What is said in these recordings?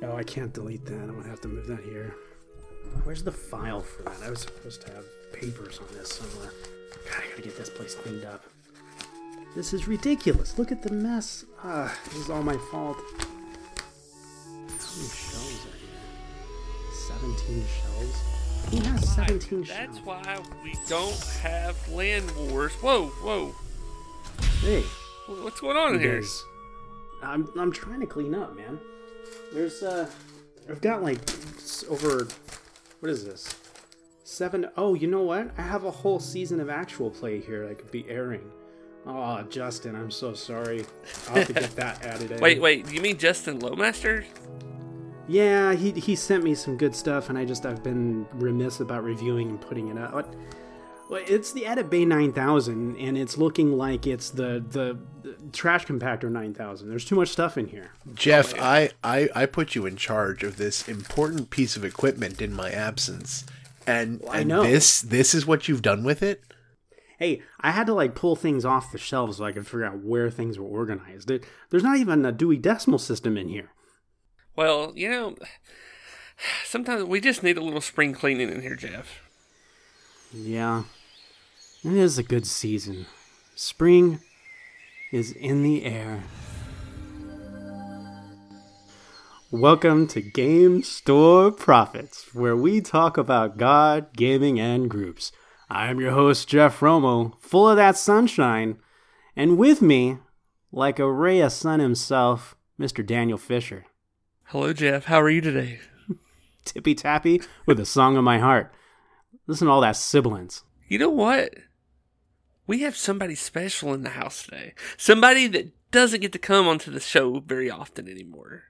No, I can't delete that. I'm gonna have to move that here. Where's the file for that? I was supposed to have papers on this somewhere. God, I gotta get this place cleaned up. This is ridiculous. Look at the mess. Ah, this is all my fault. How many shelves are here? 17 shelves? Who has 17 shelves? That's why we don't have land wars. Whoa, whoa. Hey, What's going on in you here? guys. I'm, I'm trying to clean up, man. There's, uh, I've got like over, what is this? Seven oh you know what? I have a whole season of actual play here that could be airing. Oh, Justin, I'm so sorry. I'll have to get that added in. Wait, wait. You mean Justin Lowmaster? Yeah, he he sent me some good stuff, and I just I've been remiss about reviewing and putting it out. What? Well, it's the Edit Bay 9000, and it's looking like it's the, the the trash compactor 9000. There's too much stuff in here. Jeff, oh, I, I I put you in charge of this important piece of equipment in my absence, and, I and know. this this is what you've done with it. Hey, I had to like pull things off the shelves so I could figure out where things were organized. There- There's not even a Dewey Decimal System in here. Well, you know, sometimes we just need a little spring cleaning in here, Jeff. Yeah, it is a good season. Spring is in the air. Welcome to Game Store Prophets, where we talk about God, gaming, and groups. I'm your host, Jeff Romo, full of that sunshine, and with me, like a ray of sun himself, Mr. Daniel Fisher. Hello, Jeff. How are you today? Tippy tappy with a song of my heart. Listen to all that sibilance. You know what? We have somebody special in the house today. Somebody that doesn't get to come onto the show very often anymore.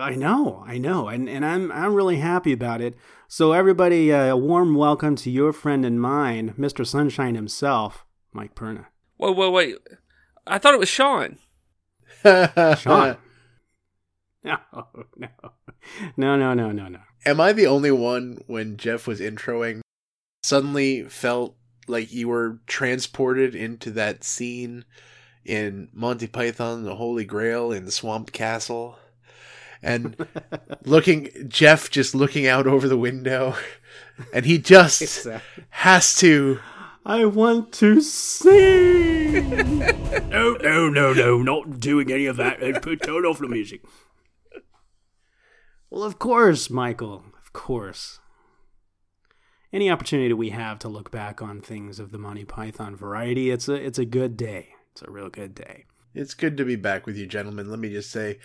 I know, I know, and and I'm I'm really happy about it. So everybody, uh, a warm welcome to your friend and mine, Mr. Sunshine himself, Mike Perna. Whoa, whoa, wait. I thought it was Sean. Sean. no, no, no, no, no, no, no. Am I the only one when Jeff was introing suddenly felt like you were transported into that scene in Monty Python and the Holy Grail in Swamp Castle? And looking Jeff just looking out over the window and he just Exactly. has to I want to sing. no, no, no, no, not doing any of that. Uh, Put turn off the music. Well, of course, Michael. Of course. Any opportunity we have to look back on things of the Monty Python variety, it's a it's a good day. It's a real good day. It's good to be back with you, gentlemen. Let me just say,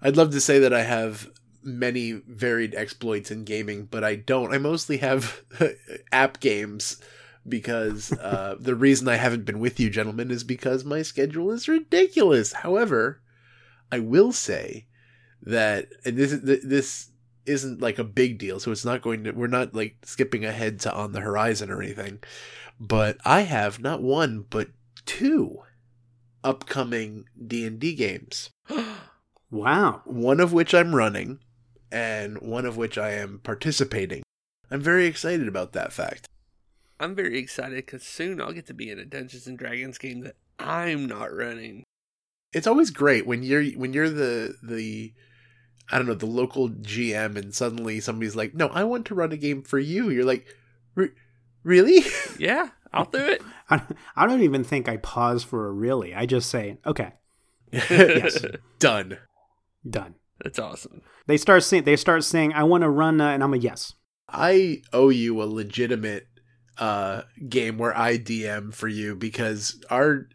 I'd love to say that I have many varied exploits in gaming, but I don't. I mostly have app games because uh, the reason I haven't been with you, gentlemen, is because my schedule is ridiculous. However, I will say that and this this isn't like a big deal, so it's not going to. We're not like skipping ahead to on the horizon or anything. But I have not one but two upcoming D&D games. Wow. One of which I'm running and one of which I am participating. I'm very excited about that fact. I'm very excited because soon I'll get to be in a Dungeons and Dragons game that I'm not running. It's always great when you're when you're the the I don't know, the local GM and suddenly somebody's like, "No, I want to run a game for you." You're like, "Re- "Really?" Yeah, I'll do it. I, I don't even think I pause for a really. I just say, okay, Yes. Done. done. That's awesome. They start saying they start saying I want to run, uh, and I'm a yes. I owe you a legitimate uh game where I DM for you because our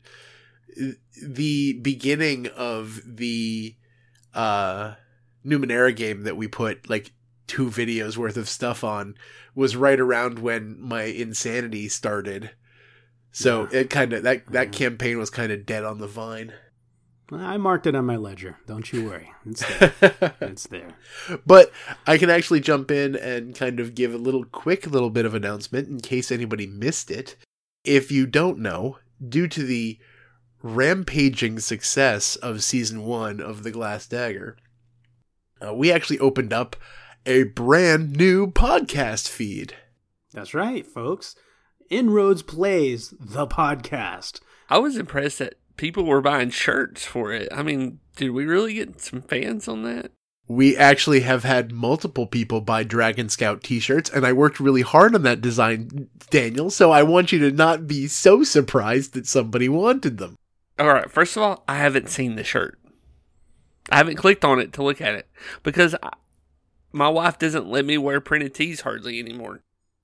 the beginning of the uh Numenera game that we put like two videos worth of stuff on was right around when my insanity started. So Yeah. it kind of that that Yeah. campaign was kind of dead on the vine. I marked it on my ledger. Don't you worry. It's there. it's there. but I can actually jump in and kind of give a little quick little bit of announcement in case anybody missed it. If you don't know, due to the rampaging success of season one of The Glass Dagger, uh, we actually opened up a brand new podcast feed. That's right, folks. Inroads plays the podcast. I was impressed that people were buying shirts for it. I mean, did we really get some fans on that? We actually have had multiple people buy Dragon Scout t-shirts and I worked really hard on that design, Daniel, so I want you to not be so surprised that somebody wanted them. All right, first of all, I haven't seen the shirt. I haven't clicked on it to look at it because I, my wife doesn't let me wear printed tees hardly anymore.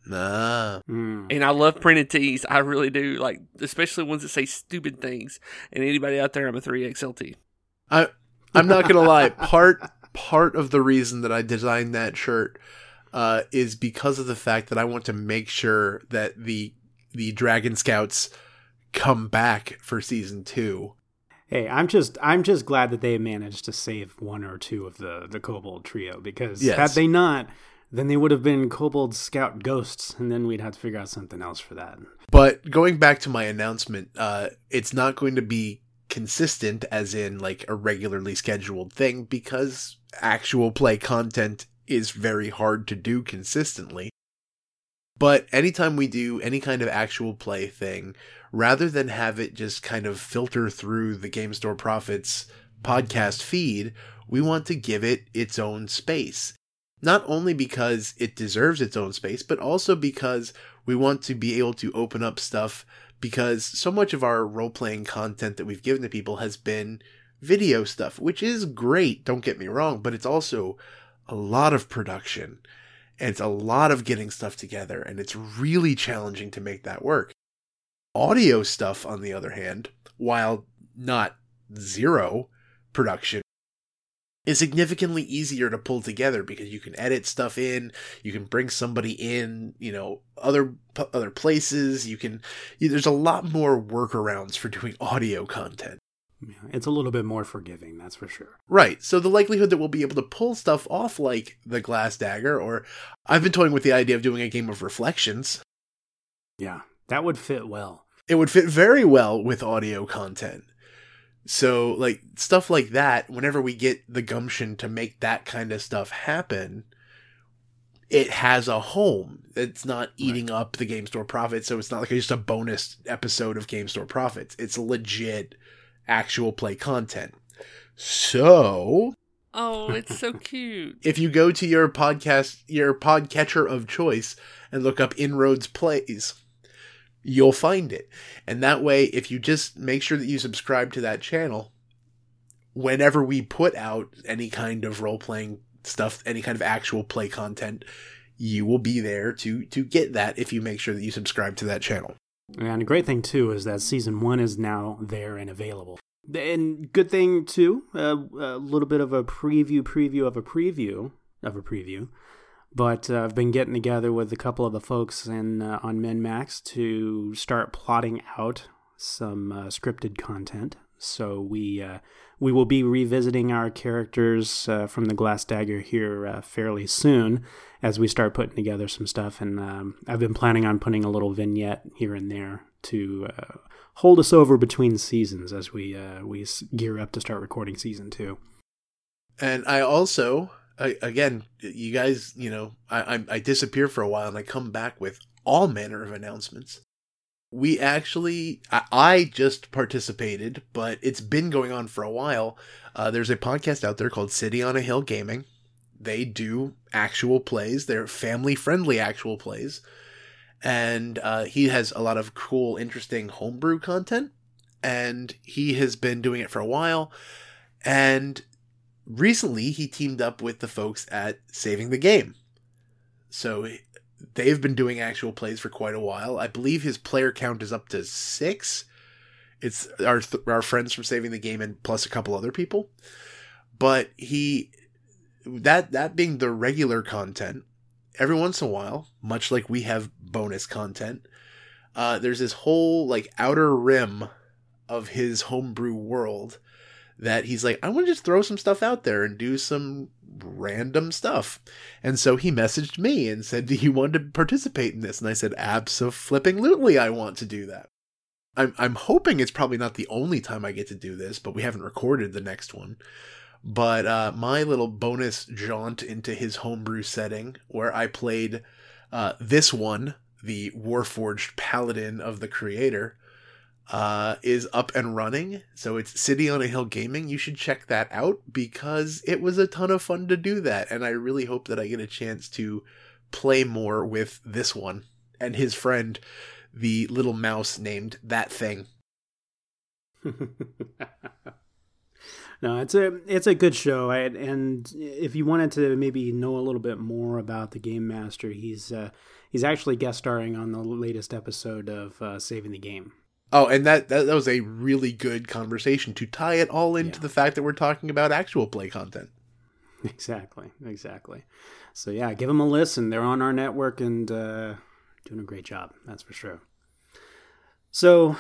Nah. Mm. And I love printed tees. I really do. Like, especially ones that say stupid things. And anybody out there, I'm a 3XLT. I I'm not gonna lie. Part part of the reason that I designed that shirt uh, is because of the fact that I want to make sure that the the Dragon Scouts come back for season two. Hey, I'm just I'm just glad that they managed to save one or two of the the kobold trio because Yes. had they not, then they would have been kobold scout ghosts, and then we'd have to figure out something else for that. But going back to my announcement, uh, it's not going to be consistent as in like a regularly scheduled thing because actual play content is very hard to do consistently. But anytime we do any kind of actual play thing, rather than have it just kind of filter through the Game Store Prophets podcast feed, we want to give it its own space. Not only because it deserves its own space, but also because we want to be able to open up stuff because so much of our role playing content that we've given to people has been video stuff, which is great, don't get me wrong, but it's also a lot of production and it's a lot of getting stuff together and it's really challenging to make that work. Audio stuff, on the other hand, while not zero production, is significantly easier to pull together because you can edit stuff in, you can bring somebody in, you know, other other places, you can there's a lot more workarounds for doing audio content. Yeah, it's a little bit more forgiving, that's for sure. Right. So the likelihood that we'll be able to pull stuff off like the glass dagger or I've been toying with the idea of doing a game of reflections. Yeah, that would fit well. It would fit very well with audio content. So like stuff like that, whenever we get the gumption to make that kind of stuff happen, it has a home. It's not eating up the Game Store prophets, so it's not like just a bonus episode of Game Store prophets. It's legit actual play content. So, Oh, it's so cute. if you go to your podcast, your podcatcher of choice, and look up Inroads Plays, you'll find it. And that way, if you just make sure that you subscribe to that channel, whenever we put out any kind of role playing stuff, any kind of actual play content, you will be there to to get that if you make sure that you subscribe to that channel. And a great thing too is that season one is now there and available. And good thing too, uh, a little bit of a preview, preview of a preview of a preview. But uh, I've been getting together with a couple of the folks in uh, on MinMax to start plotting out some uh, scripted content. So we uh, we will be revisiting our characters uh, from the Glass Dagger here uh, fairly soon as we start putting together some stuff. And um, I've been planning on putting a little vignette here and there to uh, hold us over between seasons as we uh, we gear up to start recording season two. And I also, I, again, you guys, you know, I, I I disappear for a while and I come back with all manner of announcements. We actually, I, just participated, but it's been going on for a while. Uh, there's a podcast out there called City on a Hill Gaming. They do actual plays. They're family friendly actual plays. And uh, he has a lot of cool, interesting homebrew content. And he has been doing it for a while. And recently he teamed up with the folks at Saving the Game. So they've been doing actual plays for quite a while. I believe his player count is up to six. It's our th- our friends from Saving the Game and plus a couple other people. But he that that being the regular content, every once in a while, much like we have bonus content, uh, there's this whole like outer rim of his homebrew world that he's like, I want to just throw some stuff out there and do some random stuff. And so he messaged me and said, Do you want to participate in this? And I said, Absolutely, I want to do that. I'm, I'm hoping it's probably not the only time I get to do this, but we haven't recorded the next one. But uh, my little bonus jaunt into his homebrew setting, where I played uh, this one, the Warforged Paladin of the Creator, uh, is up and running. So it's City on a Hill Gaming. You should check that out because it was a ton of fun to do that. And I really hope that I get a chance to play more with this one and his friend, the little mouse named That Thing. no, it's a it's a good show, and if you wanted to maybe know a little bit more about the Game Master, he's uh, he's actually guest starring on the latest episode of uh, Saving the Game. Oh, and that, that, that was a really good conversation to tie it all into yeah. the fact that we're talking about actual play content. Exactly, exactly. So yeah, give them a listen. They're on our network and uh, doing a great job. That's for sure. So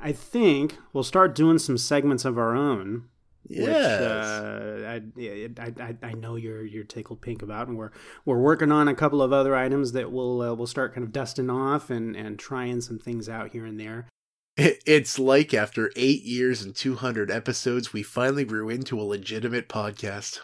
I think we'll start doing some segments of our own. Yes. Which, uh, I, I, I, I know you're you're tickled pink about, and we're we're working on a couple of other items that we'll uh, we'll start kind of dusting off and and trying some things out here and there. It's like after eight years and 200 episodes, we finally grew into a legitimate podcast.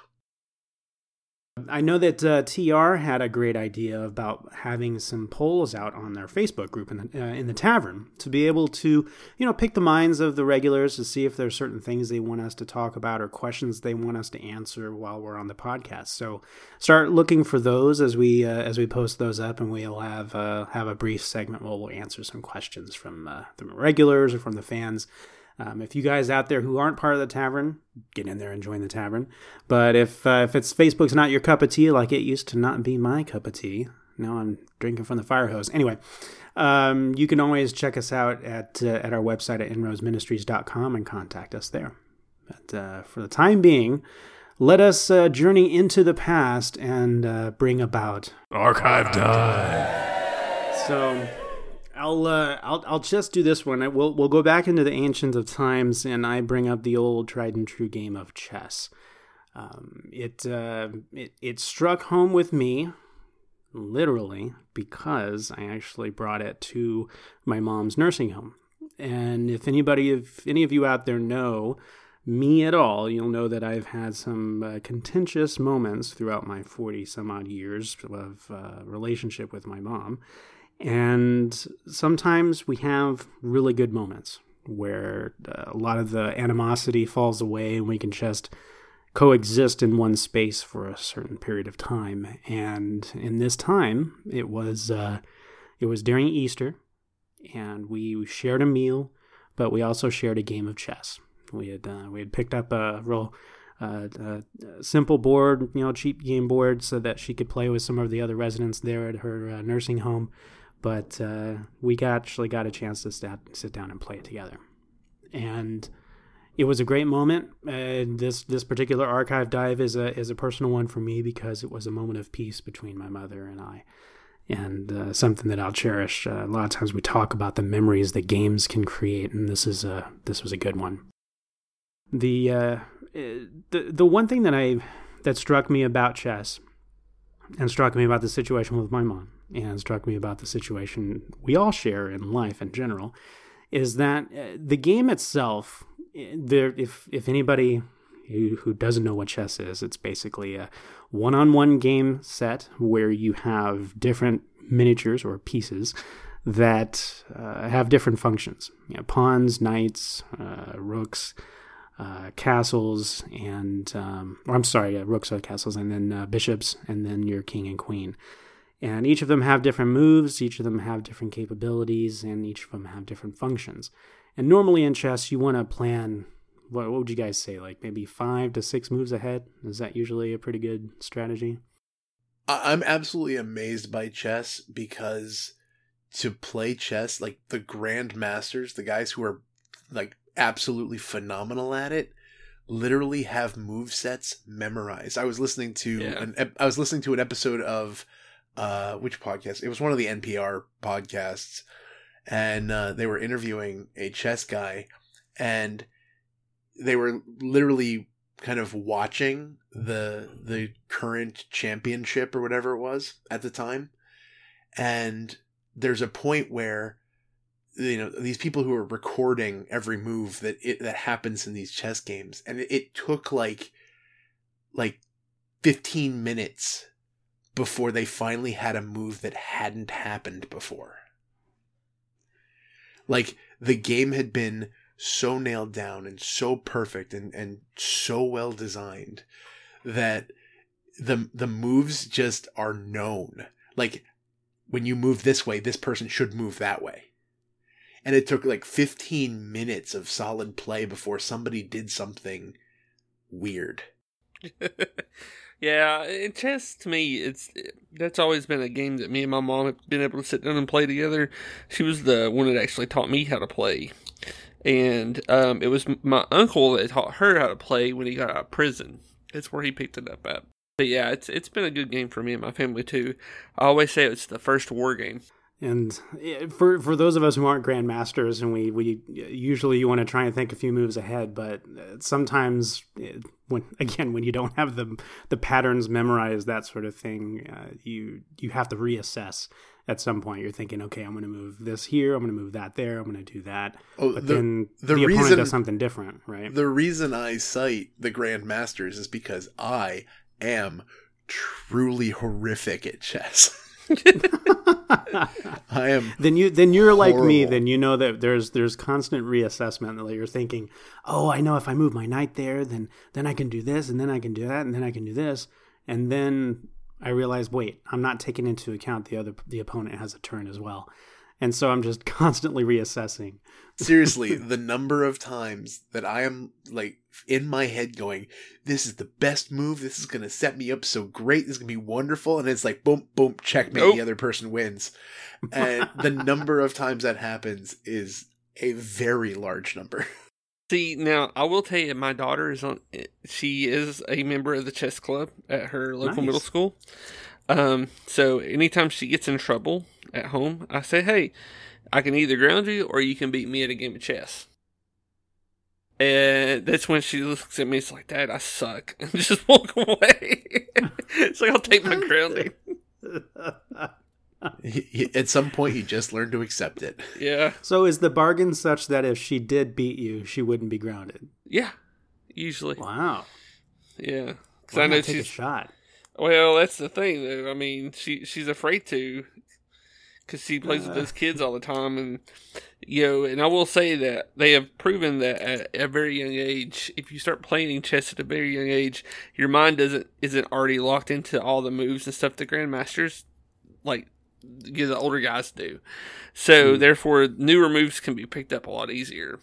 I know that uh, TR had a great idea about having some polls out on their Facebook group in the, uh, in the tavern to be able to, you know, pick the minds of the regulars to see if there's certain things they want us to talk about or questions they want us to answer while we're on the podcast. So start looking for those as we uh, as we post those up, and we'll have uh, have a brief segment where we'll answer some questions from uh, the regulars or from the fans. Um, if you guys out there who aren't part of the tavern, get in there and join the tavern. But if uh, if it's Facebook's not your cup of tea, like it used to not be my cup of tea, now I'm drinking from the fire hose. Anyway, um, you can always check us out at uh, at our website at inroadsministries.com and contact us there. But uh, for the time being, let us uh, journey into the past and uh, bring about archive time. So I'll uh, I'll I'll just do this one. We'll we'll go back into the ancient of times, and I bring up the old tried and true game of chess. Um, it uh, it it struck home with me, literally, because I actually brought it to my mom's nursing home. And if anybody, if any of you out there know me at all, you'll know that I've had some uh, contentious moments throughout my forty some odd years of uh, relationship with my mom and sometimes we have really good moments where uh, a lot of the animosity falls away and we can just coexist in one space for a certain period of time. And in this time, it was uh, it was during Easter, and we shared a meal, but we also shared a game of chess. We had uh, we had picked up a real uh, uh, simple board, you know, cheap game board, so that she could play with some of the other residents there at her uh, nursing home but uh, we actually got a chance to stat, sit down and play it together, and it was a great moment. Uh, this this particular archive dive is a is a personal one for me because it was a moment of peace between my mother and I, and uh, something that I'll cherish. Uh, a lot of times we talk about the memories that games can create, and this is a this was a good one. The uh, the the one thing that I that struck me about chess, and struck me about the situation with my mom, and struck me about the situation we all share in life in general is that uh, the game itself eh, there if if anybody who, who doesn't know what chess is it's basically a one-on-one game set where you have different miniatures or pieces that uh, have different functions you know, pawns knights uh, rooks uh, castles and um, or I'm sorry, uh, rooks are castles, and then uh, bishops, and then your king and queen. And each of them have different moves, each of them have different capabilities, and each of them have different functions. And normally in chess, you want to plan what, what would you guys say, like maybe five to six moves ahead? Is that usually a pretty good strategy? I'm absolutely amazed by chess because to play chess, like the grandmasters, the guys who are like absolutely phenomenal at it, literally have move sets memorized. I was listening to yeah. an I was listening to an episode of uh, which podcast? It was one of the NPR podcasts, and uh, they were interviewing a chess guy, and they were literally kind of watching the the current championship or whatever it was at the time, and there's a point where you know these people who are recording every move that it that happens in these chess games and it, it took like like 15 minutes before they finally had a move that hadn't happened before. Like the game had been so nailed down and so perfect and, and so well designed that the the moves just are known. Like when you move this way, this person should move that way. And it took like 15 minutes of solid play before somebody did something weird. yeah, and chess to me, it's that's always been a game that me and my mom have been able to sit down and play together. She was the one that actually taught me how to play, and um, it was my uncle that taught her how to play when he got out of prison. That's where he picked it up at. But yeah, it's it's been a good game for me and my family too. I always say it's the first war game. And for for those of us who aren't grandmasters, and we we usually you want to try and think a few moves ahead, but sometimes when again when you don't have the the patterns memorized, that sort of thing, uh, you you have to reassess. At some point, you're thinking, okay, I'm going to move this here, I'm going to move that there, I'm going to do that. Oh, but the, then the, the reason, opponent does something different, right? The reason I cite the grandmasters is because I am truly horrific at chess. I am. Then you then you're like me. Then you know that there's there's constant reassessment. That you're thinking, oh, I know if I move my knight there, then then I can do this, and then I can do that, and then I can do this, and then I realize, wait, I'm not taking into account the other the opponent has a turn as well, and so I'm just constantly reassessing. Seriously, the number of times that I am like in my head going, "This is the best move. This is going to set me up so great. This is going to be wonderful," and it's like, boom, boom, checkmate. Nope. The other person wins, and the number of times that happens is a very large number. See, now I will tell you, my daughter is on. She is a member of the chess club at her local nice. middle school. Um, so anytime she gets in trouble at home, I say, "Hey, I can either ground you or you can beat me at a game of chess." And that's when she looks at me. It's like, Dad, I suck, and just walk away. it's like I'll take my grounding. at some point, you just learn to accept it. Yeah. So is the bargain such that if she did beat you, she wouldn't be grounded? Yeah, usually. Wow. Yeah, because I know take she's a shot. Well, that's the thing. Though. I mean, she she's afraid to because she plays uh. with those kids all the time, and you know. And I will say that they have proven that at a very young age, if you start playing chess at a very young age, your mind doesn't isn't already locked into all the moves and stuff the grandmasters like you know, the older guys do. So mm. therefore, newer moves can be picked up a lot easier.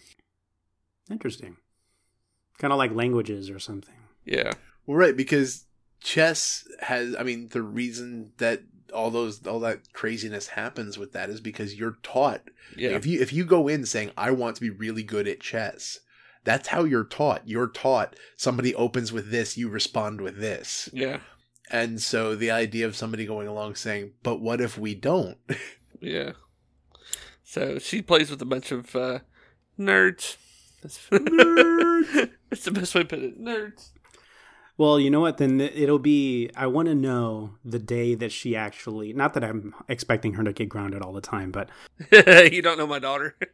Interesting. Kind of like languages or something. Yeah. Well, right, because chess has. I mean, the reason that all those all that craziness happens with that is because you're taught. Yeah. If you if you go in saying I want to be really good at chess, that's how you're taught. You're taught somebody opens with this, you respond with this. Yeah. And so the idea of somebody going along saying, "But what if we don't?" yeah. So she plays with a bunch of uh, nerds. nerds. That's the best way to put it. Nerds. Well, you know what? Then it'll be. I want to know the day that she actually. Not that I'm expecting her to get grounded all the time, but you don't know my daughter.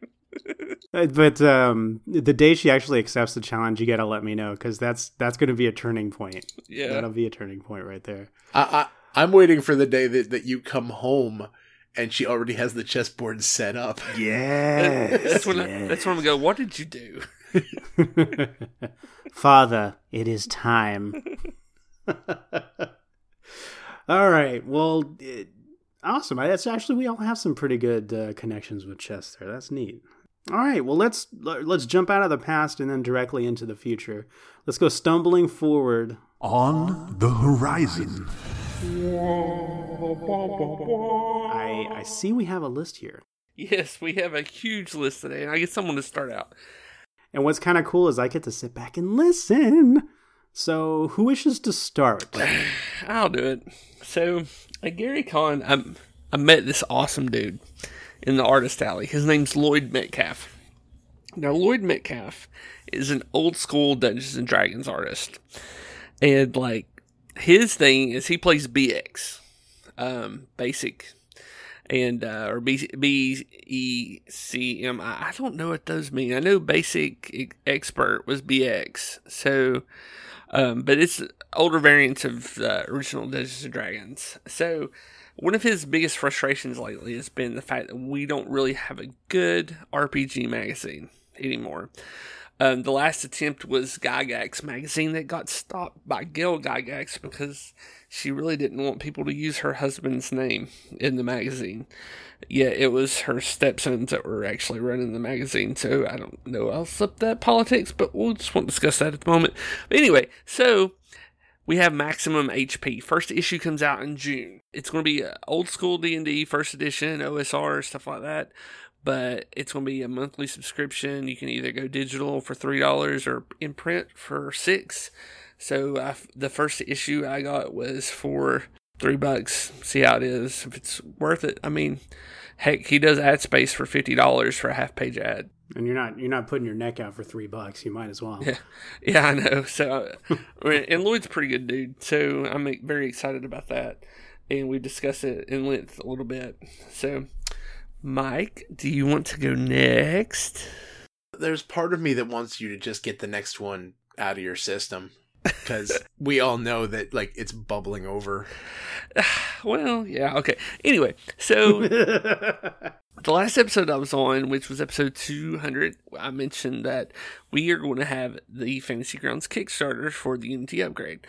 Uh, but um, the day she actually accepts the challenge, you got to let me know because that's that's going to be a turning point. Yeah, that'll be a turning point right there. I, I I'm waiting for the day that that you come home and she already has the chessboard set up. Yeah, that's when yes. I, that's when I go. What did you do? Father, it is time. all right. Well, it, awesome. That's actually we all have some pretty good uh, connections with chess there. That's neat. All right. Well, let's let's jump out of the past and then directly into the future. Let's go stumbling forward on the horizon. I I see we have a list here. Yes, we have a huge list today, and I get someone to start out. And what's kind of cool is I get to sit back and listen. So, who wishes to start? I'll do it. So, at Gary Con, I, I met this awesome dude in the artist alley. His name's Lloyd Metcalf. Now, Lloyd Metcalf is an old school Dungeons and Dragons artist. And, like, his thing is he plays BX, um, basic and uh, or B B E C M I. I don't know what those mean. I know basic expert was BX. So, um, but it's older variants of the original Dungeons and Dragons. So, one of his biggest frustrations lately has been the fact that we don't really have a good RPG magazine anymore. Um, the last attempt was Gygax magazine that got stopped by Gail Gygax because she really didn't want people to use her husband's name in the magazine. Yeah, it was her stepsons that were actually running the magazine, so I don't know else up that politics, but we'll just won't discuss that at the moment. But anyway, so we have maximum HP. First issue comes out in June. It's going to be old school D and D first edition, OSR stuff like that. But it's going to be a monthly subscription. You can either go digital for three dollars or in print for six. So I, the first issue I got was for three bucks. See how it is. If it's worth it. I mean, heck, he does ad space for fifty dollars for a half page ad. And you're not you're not putting your neck out for three bucks. You might as well. Yeah, yeah, I know. So, and Lloyd's a pretty good dude. So I'm very excited about that, and we discuss it in length a little bit. So, Mike, do you want to go next? There's part of me that wants you to just get the next one out of your system because we all know that like it's bubbling over. well, yeah, okay. Anyway, so the last episode I was on, which was episode 200, I mentioned that we are going to have the Fantasy Grounds Kickstarter for the Unity upgrade.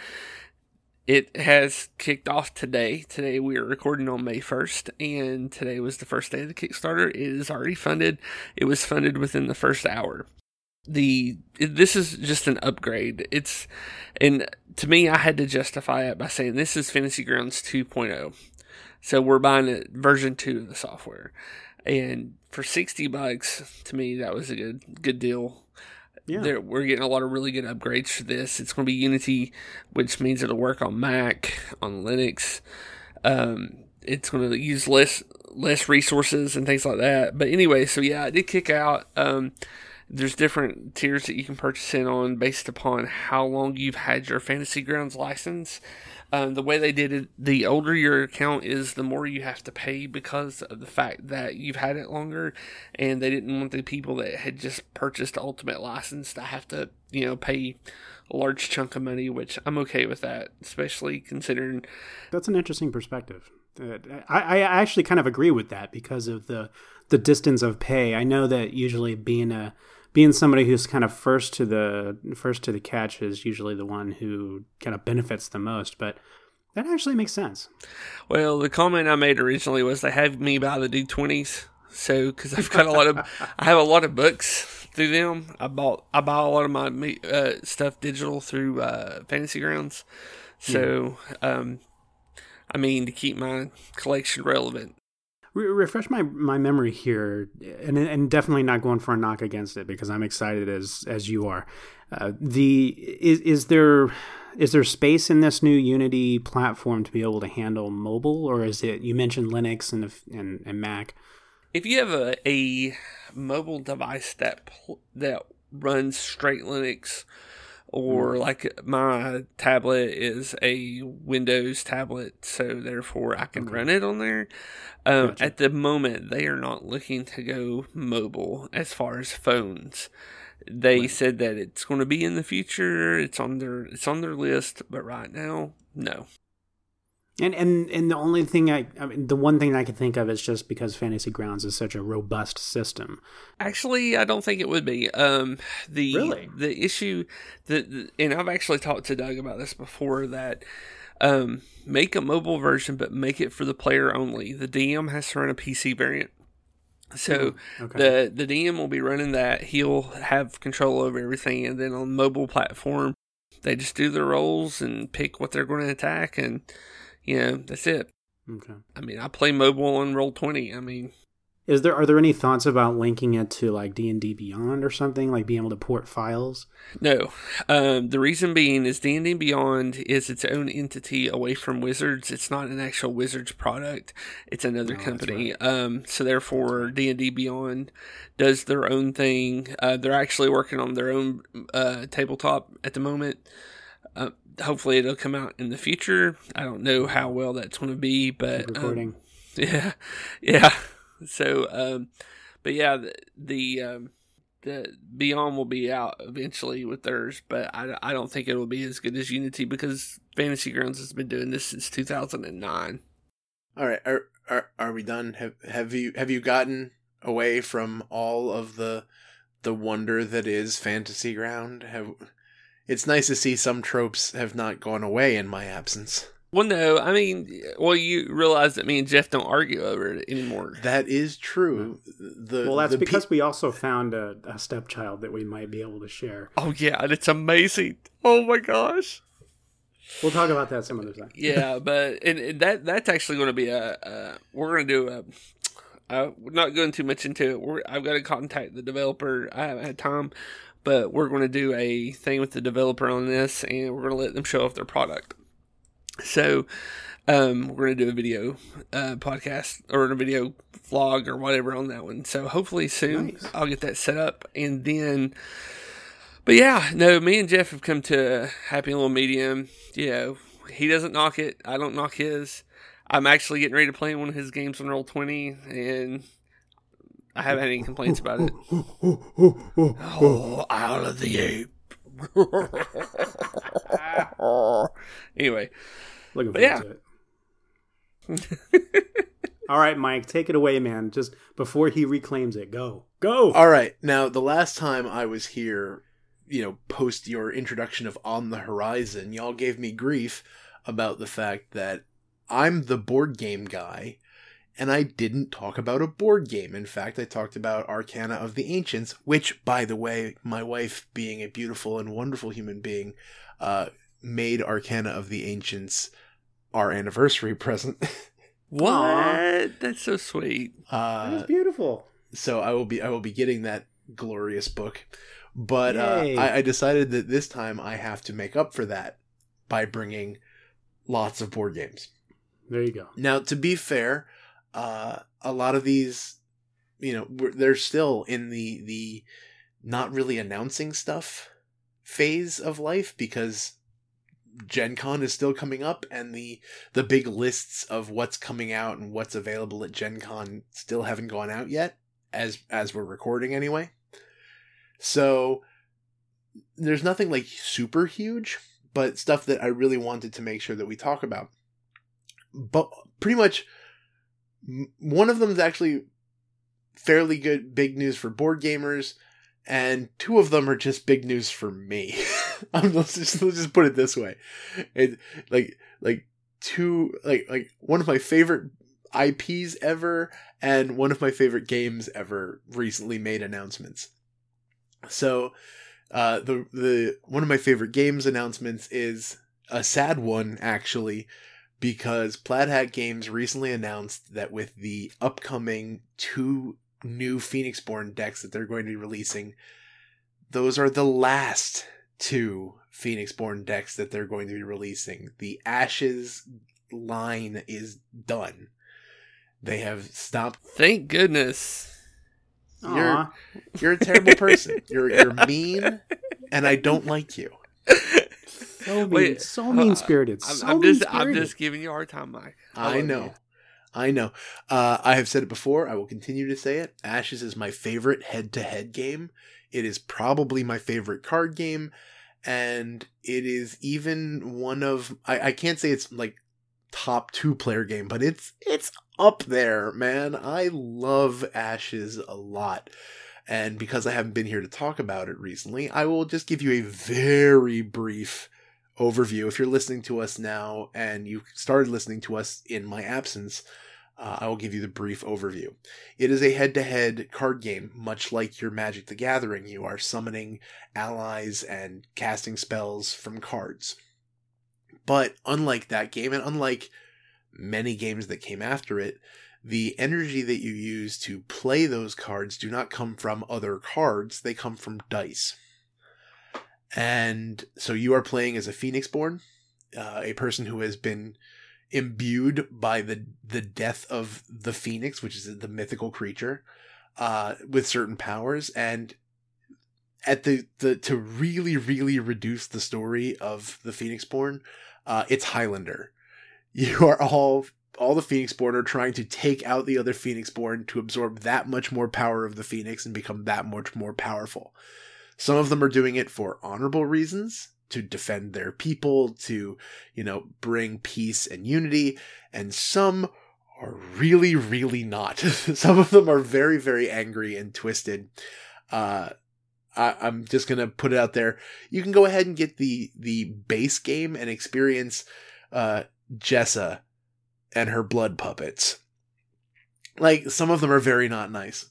It has kicked off today. Today we are recording on May 1st, and today was the first day of the Kickstarter. It is already funded. It was funded within the first hour the this is just an upgrade. It's and to me, I had to justify it by saying this is Fantasy Grounds 2.0. So we're buying a version two of the software, and for sixty bucks, to me that was a good good deal. Yeah. We're getting a lot of really good upgrades for this. It's going to be Unity, which means it'll work on Mac, on Linux. Um, it's going to use less less resources and things like that. But anyway, so yeah, it did kick out. Um, there's different tiers that you can purchase in on based upon how long you've had your Fantasy Grounds license. Um, the way they did it, the older your account is, the more you have to pay because of the fact that you've had it longer, and they didn't want the people that had just purchased the Ultimate license to have to, you know, pay a large chunk of money. Which I'm okay with that, especially considering. That's an interesting perspective. I, I actually kind of agree with that because of the the distance of pay. I know that usually being a being somebody who's kind of first to the first to the catch is usually the one who kind of benefits the most, but that actually makes sense. Well, the comment I made originally was they have me buy the D twenties, so because I've got a lot of I have a lot of books through them. I bought I buy a lot of my uh, stuff digital through uh, Fantasy Grounds, so um, I mean to keep my collection relevant re- refresh my my memory here, and and definitely not going for a knock against it because I'm excited as as you are. Uh, the is is there is there space in this new Unity platform to be able to handle mobile, or is it? You mentioned Linux and and, and Mac. If you have a, a mobile device that that runs straight Linux or mm. like my tablet is a Windows tablet, so therefore I can okay. run it on there. Um, gotcha. At the moment, they are not looking to go mobile as far as phones. They right. said that it's going to be in the future. It's on their it's on their list, but right now, no. And and and the only thing I, I mean, the one thing I can think of is just because Fantasy Grounds is such a robust system. Actually, I don't think it would be. Um, the really? the issue that, and I've actually talked to Doug about this before that. Um, make a mobile version, but make it for the player only. The DM has to run a PC variant. So hmm, okay. the the DM will be running that. He'll have control over everything, and then on mobile platform, they just do their rolls and pick what they're going to attack, and you know, that's it. Okay. I mean, I play mobile on Roll Twenty. I mean, is there are there any thoughts about linking it to like D and D Beyond or something, like being able to port files? No. Um, the reason being is D and D Beyond is its own entity away from Wizards. It's not an actual Wizards product. It's another oh, company. Right. Um, so therefore, D and D Beyond does their own thing. Uh, they're actually working on their own uh, tabletop at the moment. Uh, hopefully it'll come out in the future. I don't know how well that's going to be, but um, recording. Um, yeah, yeah. So, um, but yeah, the, the um, that Beyond will be out eventually with theirs, but I, I don't think it'll be as good as Unity because Fantasy Grounds has been doing this since 2009. All right, are are are we done? Have have you have you gotten away from all of the the wonder that is Fantasy Ground? Have it's nice to see some tropes have not gone away in my absence. Well, no, I mean, well, you realize that me and Jeff don't argue over it anymore. That is true. The Well, that's the because pe- we also found a, a stepchild that we might be able to share. Oh yeah, and it's amazing. Oh my gosh. We'll talk about that some other time. Yeah, but and, and that that's actually going to be a, a we're going to do a. Uh, we're not going too much into it. We're, I've got to contact the developer. I haven't had time, but we're going to do a thing with the developer on this, and we're going to let them show off their product. So, um, we're going to do a video uh, podcast or a video vlog or whatever on that one. So hopefully soon Nice. I'll get that set up, and then. But yeah, no, me and Jeff have come to a happy little medium. You know, he doesn't knock it. I don't knock his. I'm actually getting ready to play one of his games on Roll Twenty, and I haven't had any complaints about it. Oh, out of the ape. anyway, Looking forward to it. All right, Mike, take it away, man. Just before he reclaims it, go, go. All right. Now, the last time I was here, you know, post your introduction of On the Horizon, y'all gave me grief about the fact that I'm the board game guy and I didn't talk about a board game. In fact, I talked about Arcana of the Ancients, which, by the way, my wife, being a beautiful and wonderful human being, uh, made Arcana of the Ancients our anniversary present. what? That's so sweet. uh, That was beautiful. so I will be I will be getting that glorious book. But uh, I, I decided that this time I have to make up for that by bringing lots of board games. There you go. Now, to be fair, uh, a lot of these, you know, they're still in the the not really announcing stuff phase of life because Gen Con is still coming up and the the big lists of what's coming out and what's available at Gen Con still haven't gone out yet as as we're recording anyway. So there's nothing like super huge, but stuff that I really wanted to make sure that we talk about. But pretty much one of them is actually fairly good big news for board gamers and two of them are just big news for me. Let's just let's just put it this way. It like like two like like one of my favorite IPs ever and one of my favorite games ever recently made announcements. So uh the the one of my favorite games announcements is a sad one actually because Plaid Hat Games recently announced that with the upcoming two new Phoenixborn decks that they're going to be releasing, those are the last two Phoenixborn decks that they're going to be releasing. The Ashes line is done. They have stopped. Thank goodness. You're you're a terrible person. You're you're mean, and I don't like you. So mean, Wait, so mean spirited. I'm, so I'm just mean-spirited. I'm just giving you a hard time, Mike. I love know. you. I know. Uh, I have said it before. I will continue to say it. Ashes is my favorite head to head game. It is probably my favorite card game. And it is even one of, I, I can't say it's like top two player game, but it's, it's up there, man. I love Ashes a lot. And because I haven't been here to talk about it recently, I will just give you a very brief overview. If you're listening to us now and you started listening to us in my absence, uh, I will give you the brief overview. It is a head to head card game, much like your Magic the Gathering. You are summoning allies and casting spells from cards. But unlike that game, and unlike many games that came after it, the energy that you use to play those cards do not come from other cards, they come from dice. And so you are playing as a Phoenixborn, uh, a person who has been imbued by the the death of the Phoenix, which is the mythical creature, uh, with certain powers. And at the, the to really really reduce the story of the Phoenixborn, uh, it's Highlander. You are all all the Phoenixborn are trying to take out the other Phoenixborn to absorb that much more power of the Phoenix and become that much more powerful. Some of them are doing it for honorable reasons, to defend their people, to, you know, bring peace and unity, and some are really, really not. some of them are very, very angry and twisted. Uh, I'm just gonna put it out there. You can go ahead and get the the base game and experience uh, Jessa and her blood puppets. Like some of them are very not nice,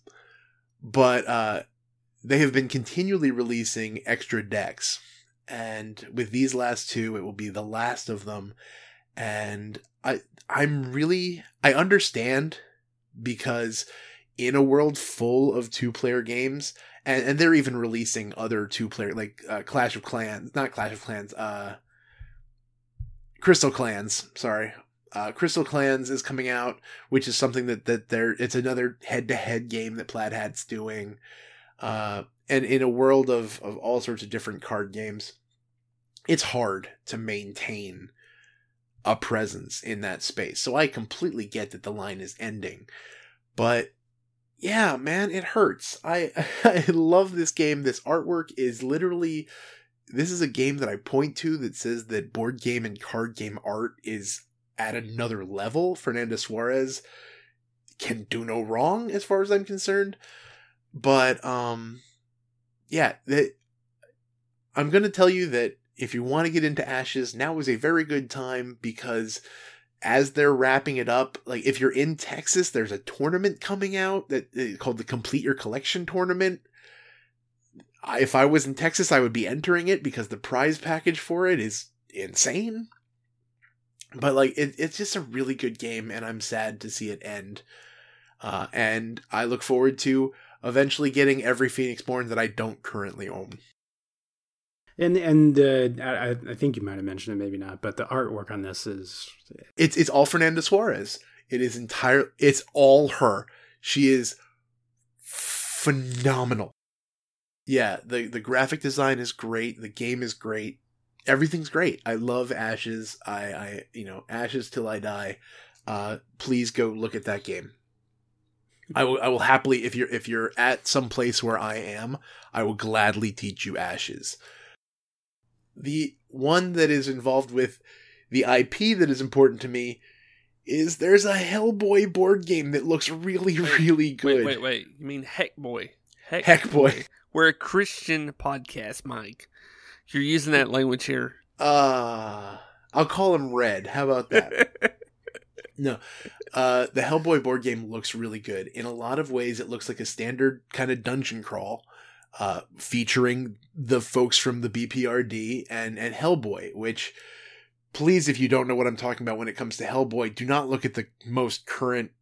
but uh, they have been continually releasing extra decks, and with these last two, it will be the last of them. And I I'm really I understand because in a world full of two player games and, and they're even releasing other two player like uh, Clash of Clans, not Clash of Clans, uh, Crystal Clans. Sorry, uh, Crystal Clans is coming out, which is something that that they're it's another head to head game that Plaid Hat's doing, uh, and in a world of of all sorts of different card games, it's hard to maintain a presence in that space. So I completely get that the line is ending, but yeah, man, it hurts. I I love this game. This artwork is literally this is a game that I point to that says that board game and card game art is at another level. Fernanda Suarez can do no wrong as far as I'm concerned. But um yeah, that I'm going to tell you that if you want to get into Ashes, now is a very good time because as they're wrapping it up, like if you're in Texas, there's a tournament coming out that uh, called the Complete Your Collection tournament. I, if I was in Texas, I would be entering it because the prize package for it is insane. But like it, it's just a really good game, and I'm sad to see it end. Uh, and I look forward to eventually getting every Phoenixborn that I don't currently own. And and uh, I, I think you might have mentioned it, maybe not, but the artwork on this is it's it's all Fernanda Suarez. It is entire. It's all her. She is phenomenal. Yeah, the the graphic design is great. The game is great. Everything's great. I love Ashes. I I you know Ashes till I die. Uh, please go look at that game. I will I will happily if you're if you're at some place where I am, I will gladly teach you Ashes the one that is involved with the IP that is important to me is there's a Hellboy board game that looks really, really good. Wait, wait, wait. You mean Heck Boy? Heck, Heck. Boy. We're a Christian podcast, Mike. You're using that language here. Uh, I'll call him Red. How about that? no. Uh, the Hellboy board game looks really good. In a lot of ways, it looks like a standard kind of dungeon crawl uh, featuring the folks from the BPRD and and Hellboy, which please if you don't know what I'm talking about when it comes to Hellboy, do not look at the most current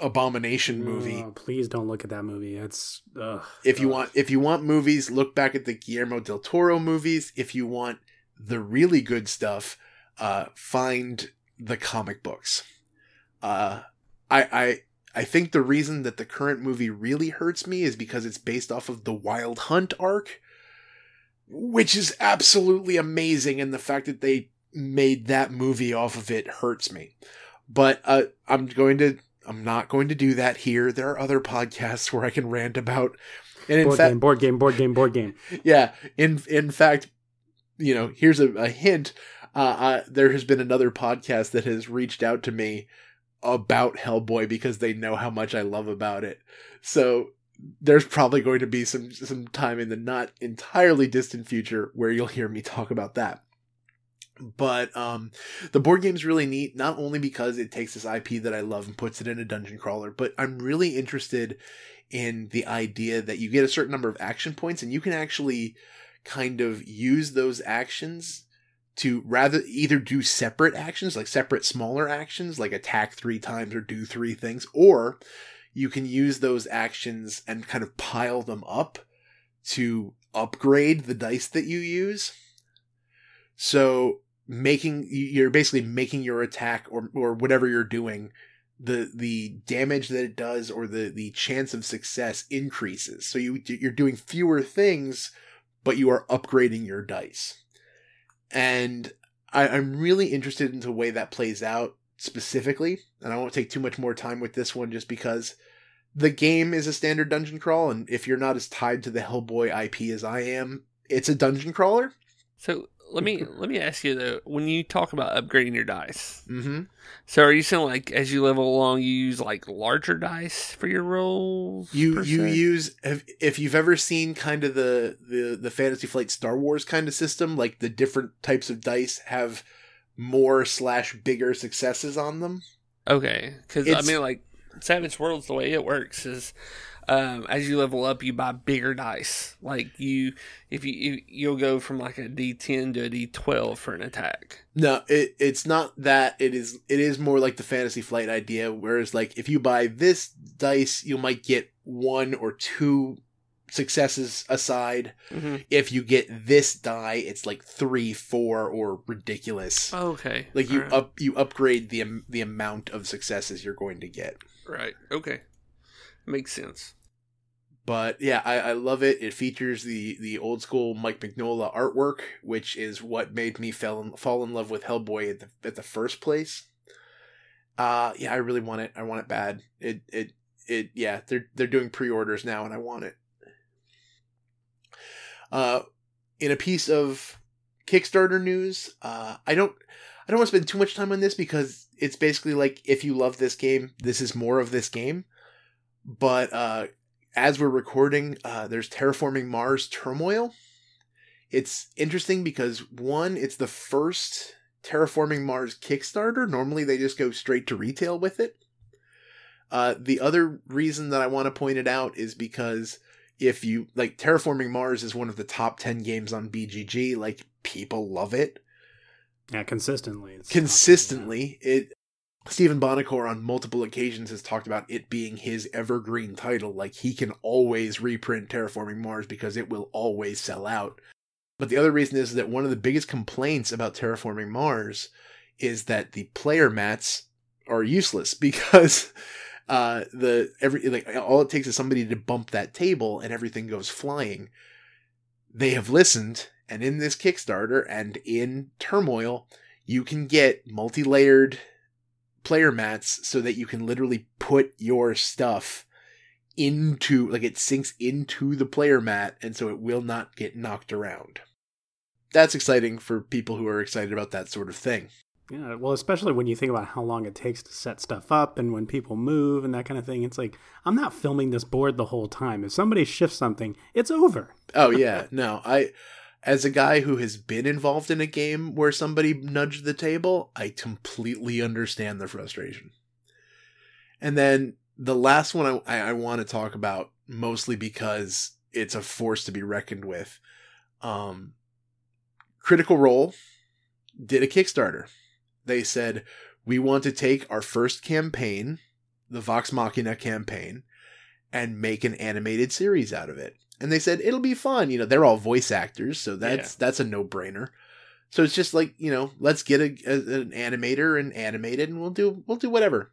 abomination movie. Oh, please don't look at that movie. It's ugh, if you ugh. want if you want movies, look back at the Guillermo del Toro movies. If you want the really good stuff, uh, find the comic books. Uh, I I I think the reason that the current movie really hurts me is because it's based off of the Wild Hunt arc, which is absolutely amazing, and the fact that they made that movie off of it hurts me. But uh, I'm going to I'm not going to do that here. There are other podcasts where I can rant about and in board fact, game, board game, board game, board game. Yeah, in in fact, you know, here's a, a hint. Uh, uh, there has been another podcast that has reached out to me about Hellboy because they know how much I love about it. So there's probably going to be some some time in the not entirely distant future where you'll hear me talk about that. But um, the board game's really neat, not only because it takes this IP that I love and puts it in a dungeon crawler, but I'm really interested in the idea that you get a certain number of action points and you can actually kind of use those actions to rather either do separate actions, like separate smaller actions, like attack three times or do three things, or you can use those actions and kind of pile them up to upgrade the dice that you use. So making you're basically making your attack or or whatever you're doing the the damage that it does or the the chance of success increases. So you you're doing fewer things but you are upgrading your dice and I, am really interested in the way that plays out specifically, and I won't take too much more time with this one just because the game is a standard dungeon crawl, and if you're not as tied to the Hellboy IP as I am, it's a dungeon crawler. So let me let me ask you though, when you talk about upgrading your dice, Mm-hmm. so are you saying like as you level along, you use like larger dice for your rolls? You you se? use if, if you've ever seen kind of the, the the Fantasy Flight Star Wars kind of system, like the different types of dice have more slash bigger successes on them. Okay, because I mean, like Savage Worlds, the way it works is, um, as you level up, you buy bigger dice. Like you, if you you- you'll go from like a D10 to a D12 for an attack. No, it it's not that. It is it is more like the Fantasy Flight idea. Whereas, like, if you buy this dice, you might get one or two successes aside. Mm-hmm. If you get this die, it's like three, four, or ridiculous. Okay, like you alright. up you upgrade the the amount of successes you're going to get. right. Okay, makes sense. But yeah, I, I love it. It features the the old school Mike Mignola artwork, which is what made me fell in, fall in love with Hellboy at the at the first place. Uh yeah, I really want it. I want it bad. It it it yeah, they're they're doing pre-orders now and I want it. Uh in a piece of Kickstarter news, uh I don't I don't want to spend too much time on this because it's basically like if you love this game, this is more of this game. But uh as we're recording, uh, there's Terraforming Mars Turmoil. It's interesting because one, it's the first Terraforming Mars Kickstarter. Normally they just go straight to retail with it. Uh, the other reason that I want to point it out is because if you like Terraforming Mars is one of the top 10 games on BGG, like people love it Yeah, consistently. Consistently it Stephen Buonocore on multiple occasions has talked about it being his evergreen title like he can always reprint Terraforming Mars because it will always sell out. But the other reason is that one of the biggest complaints about Terraforming Mars is that the player mats are useless because uh the every like all it takes is somebody to bump that table and everything goes flying. They have listened and in this Kickstarter and in Turmoil you can get multi-layered player mats so that you can literally put your stuff into like it sinks into the player mat and so it will not get knocked around. That's exciting for people who are excited about that sort of thing. Yeah, well, especially when you think about how long it takes to set stuff up and when people move and that kind of thing. It's like, I'm not filming this board the whole time. If somebody shifts something, it's over. Oh yeah, no, I as a guy who has been involved in a game where somebody nudged the table, I completely understand the frustration. And then the last one I, I, want to talk about, mostly because it's a force to be reckoned with. Um, Critical Role did a Kickstarter. They said, We want to take our first campaign, the Vox Machina campaign, and make an animated series out of it. And they said it'll be fun. You know, they're all voice actors, so that's that's a no brainer. So it's just like you know, let's get a, a, an animator and animate it, and we'll do we'll do whatever.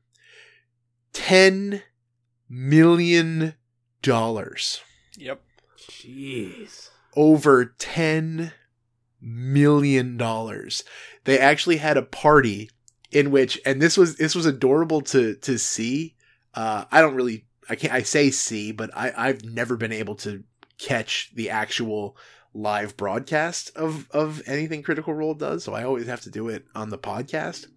Ten million dollars, Yep. Jeez. over ten million dollars. They actually had a party in which, and this was this was adorable to to see. Uh, I don't really, I can't, I say see, but I I've never been able to catch the actual live broadcast of of anything Critical Role does, so I always have to do it on the podcast.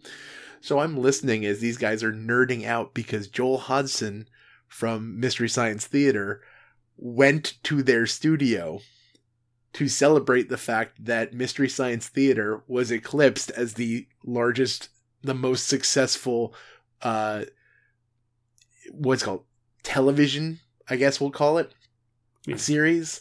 So I'm listening as these guys are nerding out because Joel Hodgson from Mystery Science Theater went to their studio to celebrate the fact that Mystery Science Theater was eclipsed as the largest, the most successful, uh, what's called television, I guess we'll call it. Series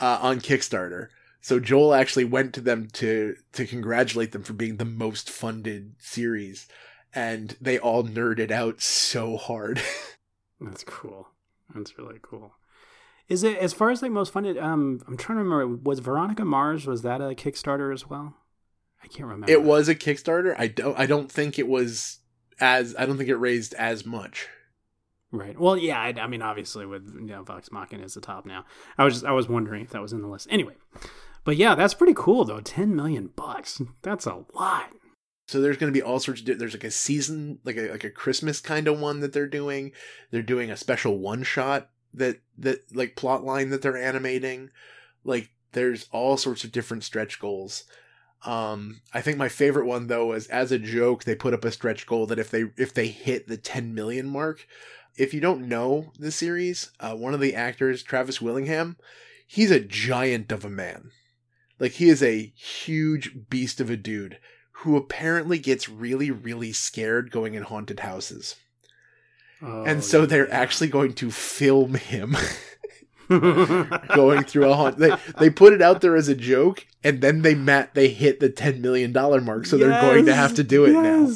uh, on Kickstarter. So Joel actually went to them to to congratulate them for being the most funded series, and they all nerded out so hard. That's cool. That's really cool. Is it as far as like most funded? Um, I'm trying to remember. Was Veronica Mars was that a Kickstarter as well? I can't remember. it was a Kickstarter. I don't. I don't think it was as. I don't think it raised as much. Right. Well, yeah. I, I mean, obviously, with you know, Vox Machina is the top now. I was just I was wondering if that was in the list. Anyway, but yeah, that's pretty cool though. Ten million bucks. That's a lot. So there's going to be all sorts of there's like a season like a like a Christmas kind of one that they're doing. They're doing a special one shot that that like plot line that they're animating. Like there's all sorts of different stretch goals. Um, I think my favorite one though was as a joke they put up a stretch goal that if they if they hit the 10 million mark, if you don't know the series, uh, one of the actors, Travis Willingham, he's a giant of a man. Like he is a huge beast of a dude who apparently gets really really scared going in haunted houses. Oh, and so they're actually going to film him going through a haunt. They they put it out there as a joke, and then they met they hit the ten million dollar mark, so they're going to have to do it now.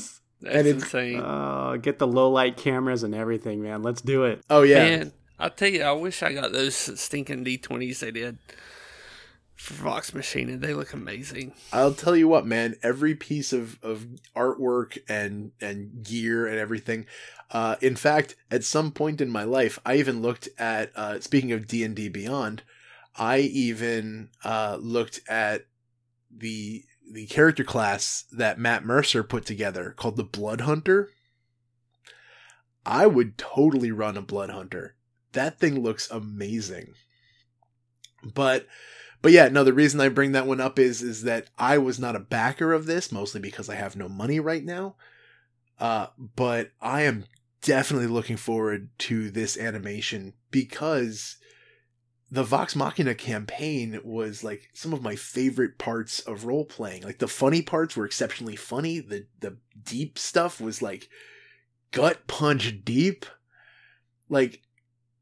Yes. That's And insane. Oh, get the low light cameras and everything, man. Let's do it. Oh yeah, Man, I'll tell you, I wish I got those stinking D20s they did for Vox Machina, and they look amazing. I'll tell you what, man. Every piece of of artwork and and gear and everything. Uh, in fact, at some point in my life, I even looked at. Uh, speaking of D and D Beyond, I even uh, looked at the the character class that Matt Mercer put together called the Blood Hunter. I would totally run a Blood Hunter. That thing looks amazing. But but yeah, no, the reason I bring that one up is is that I was not a backer of this, mostly because I have no money right now. Uh, but I am definitely looking forward to this animation because the Vox Machina campaign was like some of my favorite parts of role playing. Like the funny parts were exceptionally funny. The the deep stuff was like gut punch deep. Like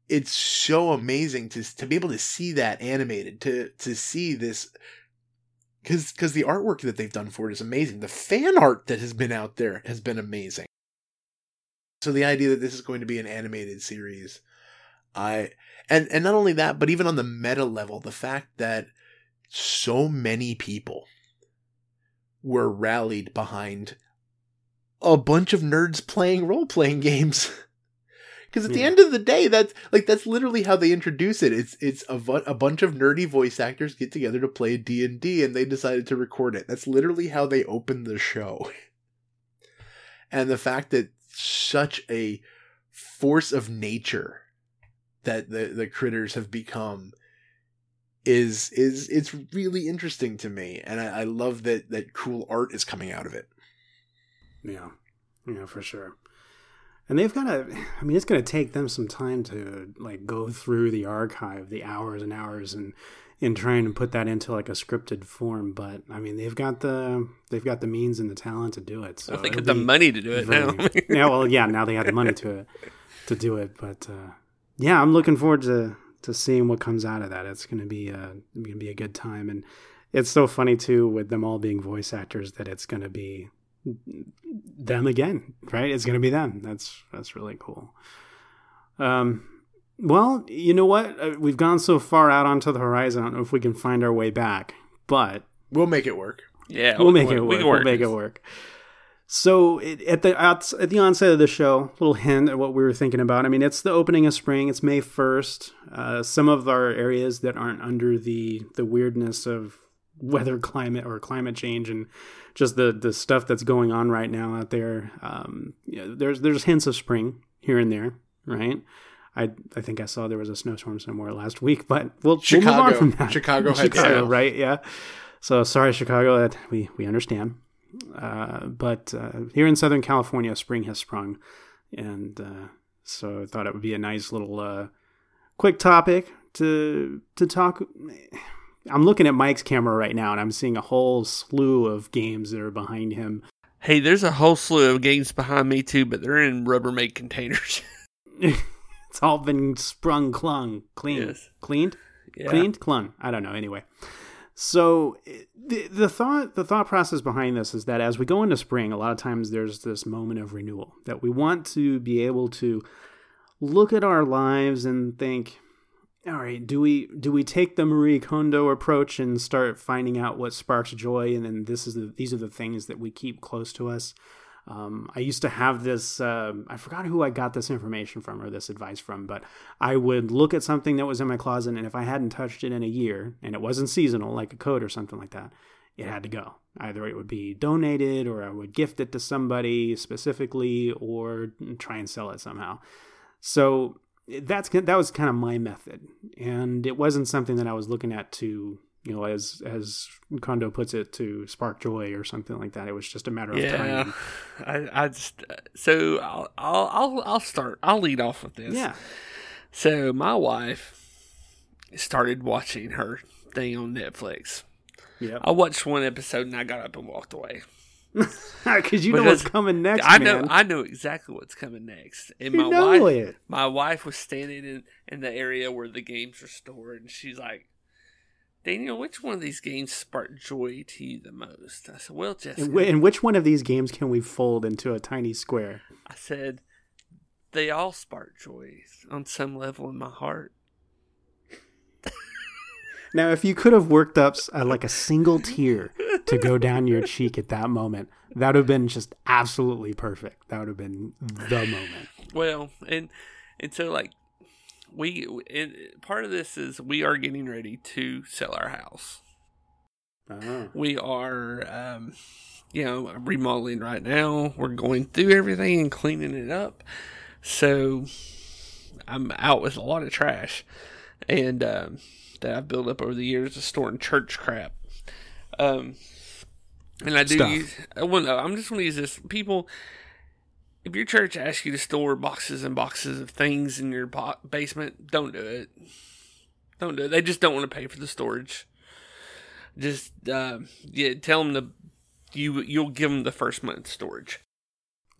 it's so amazing to to be able to see that animated to to see this because because the artwork that they've done for it is amazing. The fan art that has been out there has been amazing. So the idea that this is going to be an animated series, I and and not only that, but even on the meta level, the fact that so many people were rallied behind a bunch of nerds playing role playing games. Because at the hmm. end of the day, that's like that's literally how they introduce it. It's it's a, bu- a bunch of nerdy voice actors get together to play D and D, and they decided to record it. That's literally how they opened the show. And the fact that such a force of nature that the the critters have become is is it's really interesting to me, and I, I love that that cool art is coming out of it. Yeah, yeah, for sure. And they've got to. I mean, it's going to take them some time to like go through the archive, the hours and hours, and and trying to put that into like a scripted form. But I mean, they've got the they've got the means and the talent to do it. So well, they it'll got the money to do it very- now. yeah, well, yeah. Now they have the money to to do it. But uh, yeah, I'm looking forward to to seeing what comes out of that. It's going to be uh, going to be a good time, and it's so funny too with them all being voice actors that it's going to be them again, right? It's going to be them. That's that's really cool. Um, well, you know what? Uh, We've gone so far out onto the horizon. I don't know if we can find our way back, but We'll make it work. yeah, we'll we make it work. We can We'll work. make it work. So it, at the outs- at the onset of the show, a little hint at what we were thinking about. I mean, it's the opening of spring. It's May first. Uh, some of our areas that aren't under the the weirdness of weather, climate, or climate change, and just the the stuff that's going on right now out there. Um, know, there's there's hints of spring here and there, right? I I think I saw there was a snowstorm somewhere last week, but we'll, we'll move on from that. Chicago Chicago, right? Yeah. So sorry, Chicago. That we we understand. Uh, but uh, here in Southern California, spring has sprung, and uh, so I thought it would be a nice little uh, quick topic to to talk. I'm looking at Mike's camera right now, and I'm seeing a whole slew of games that are behind him. Hey, there's a whole slew of games behind me too, but they're in Rubbermaid containers. it's all been sprung, clung, cleaned, Yes. cleaned. yeah. cleaned clun i don't know anyway so the, the thought the thought process behind this is that as we go into spring a lot of times there's this moment of renewal that we want to be able to look at our lives and think all right do we do we take the marie kondo approach and start finding out what sparks joy? And then this is the, these are the things that we keep close to us um, I used to have this. um I forgot who I got this information from or this advice from, but I would look at something that was in my closet, and if I hadn't touched it in a year, and it wasn't seasonal, like a coat or something like that, it had to go. Either it would be donated, or I would gift it to somebody specifically, or try and sell it somehow. So that's that was kind of my method, and it wasn't something that I was looking at to you know, as as Kondo puts it, to spark joy or something like that. It was just a matter of Yeah, time. I, I just so I'll, I'll I'll I'll start. I'll lead off with this. Yeah. So my wife started watching her thing on Netflix. Yeah. I watched one episode and I got up and walked away. Because you know what's coming next, I know man. I know exactly what's coming next. And You my know wife it. my wife was standing in, in the area where the games are stored and she's like Daniel, which one of these games sparked joy to you the most? I said, Well, Jessica. And, and which one of these games can we fold into a tiny square? I said, they all spark joy on some level in my heart. Now, if you could have worked up uh, like a single tear to go down your cheek at that moment, that would have been just absolutely perfect. That would have been the moment. Well, and and so like we and part of this is we are getting ready to sell our house. Oh. We are, um, you know, remodeling right now. We're going through everything and cleaning it up. So I'm out with a lot of trash, and um, that I've built up over the years of storing church crap. Um, and I do Stuff. use. Well, no, I'm just going to use this. People, if your church asks you to store boxes and boxes of things in your bo- basement, don't do it. Don't do it. They just don't want to pay for the storage. Just uh, yeah, tell them to you you'll give them the first month storage.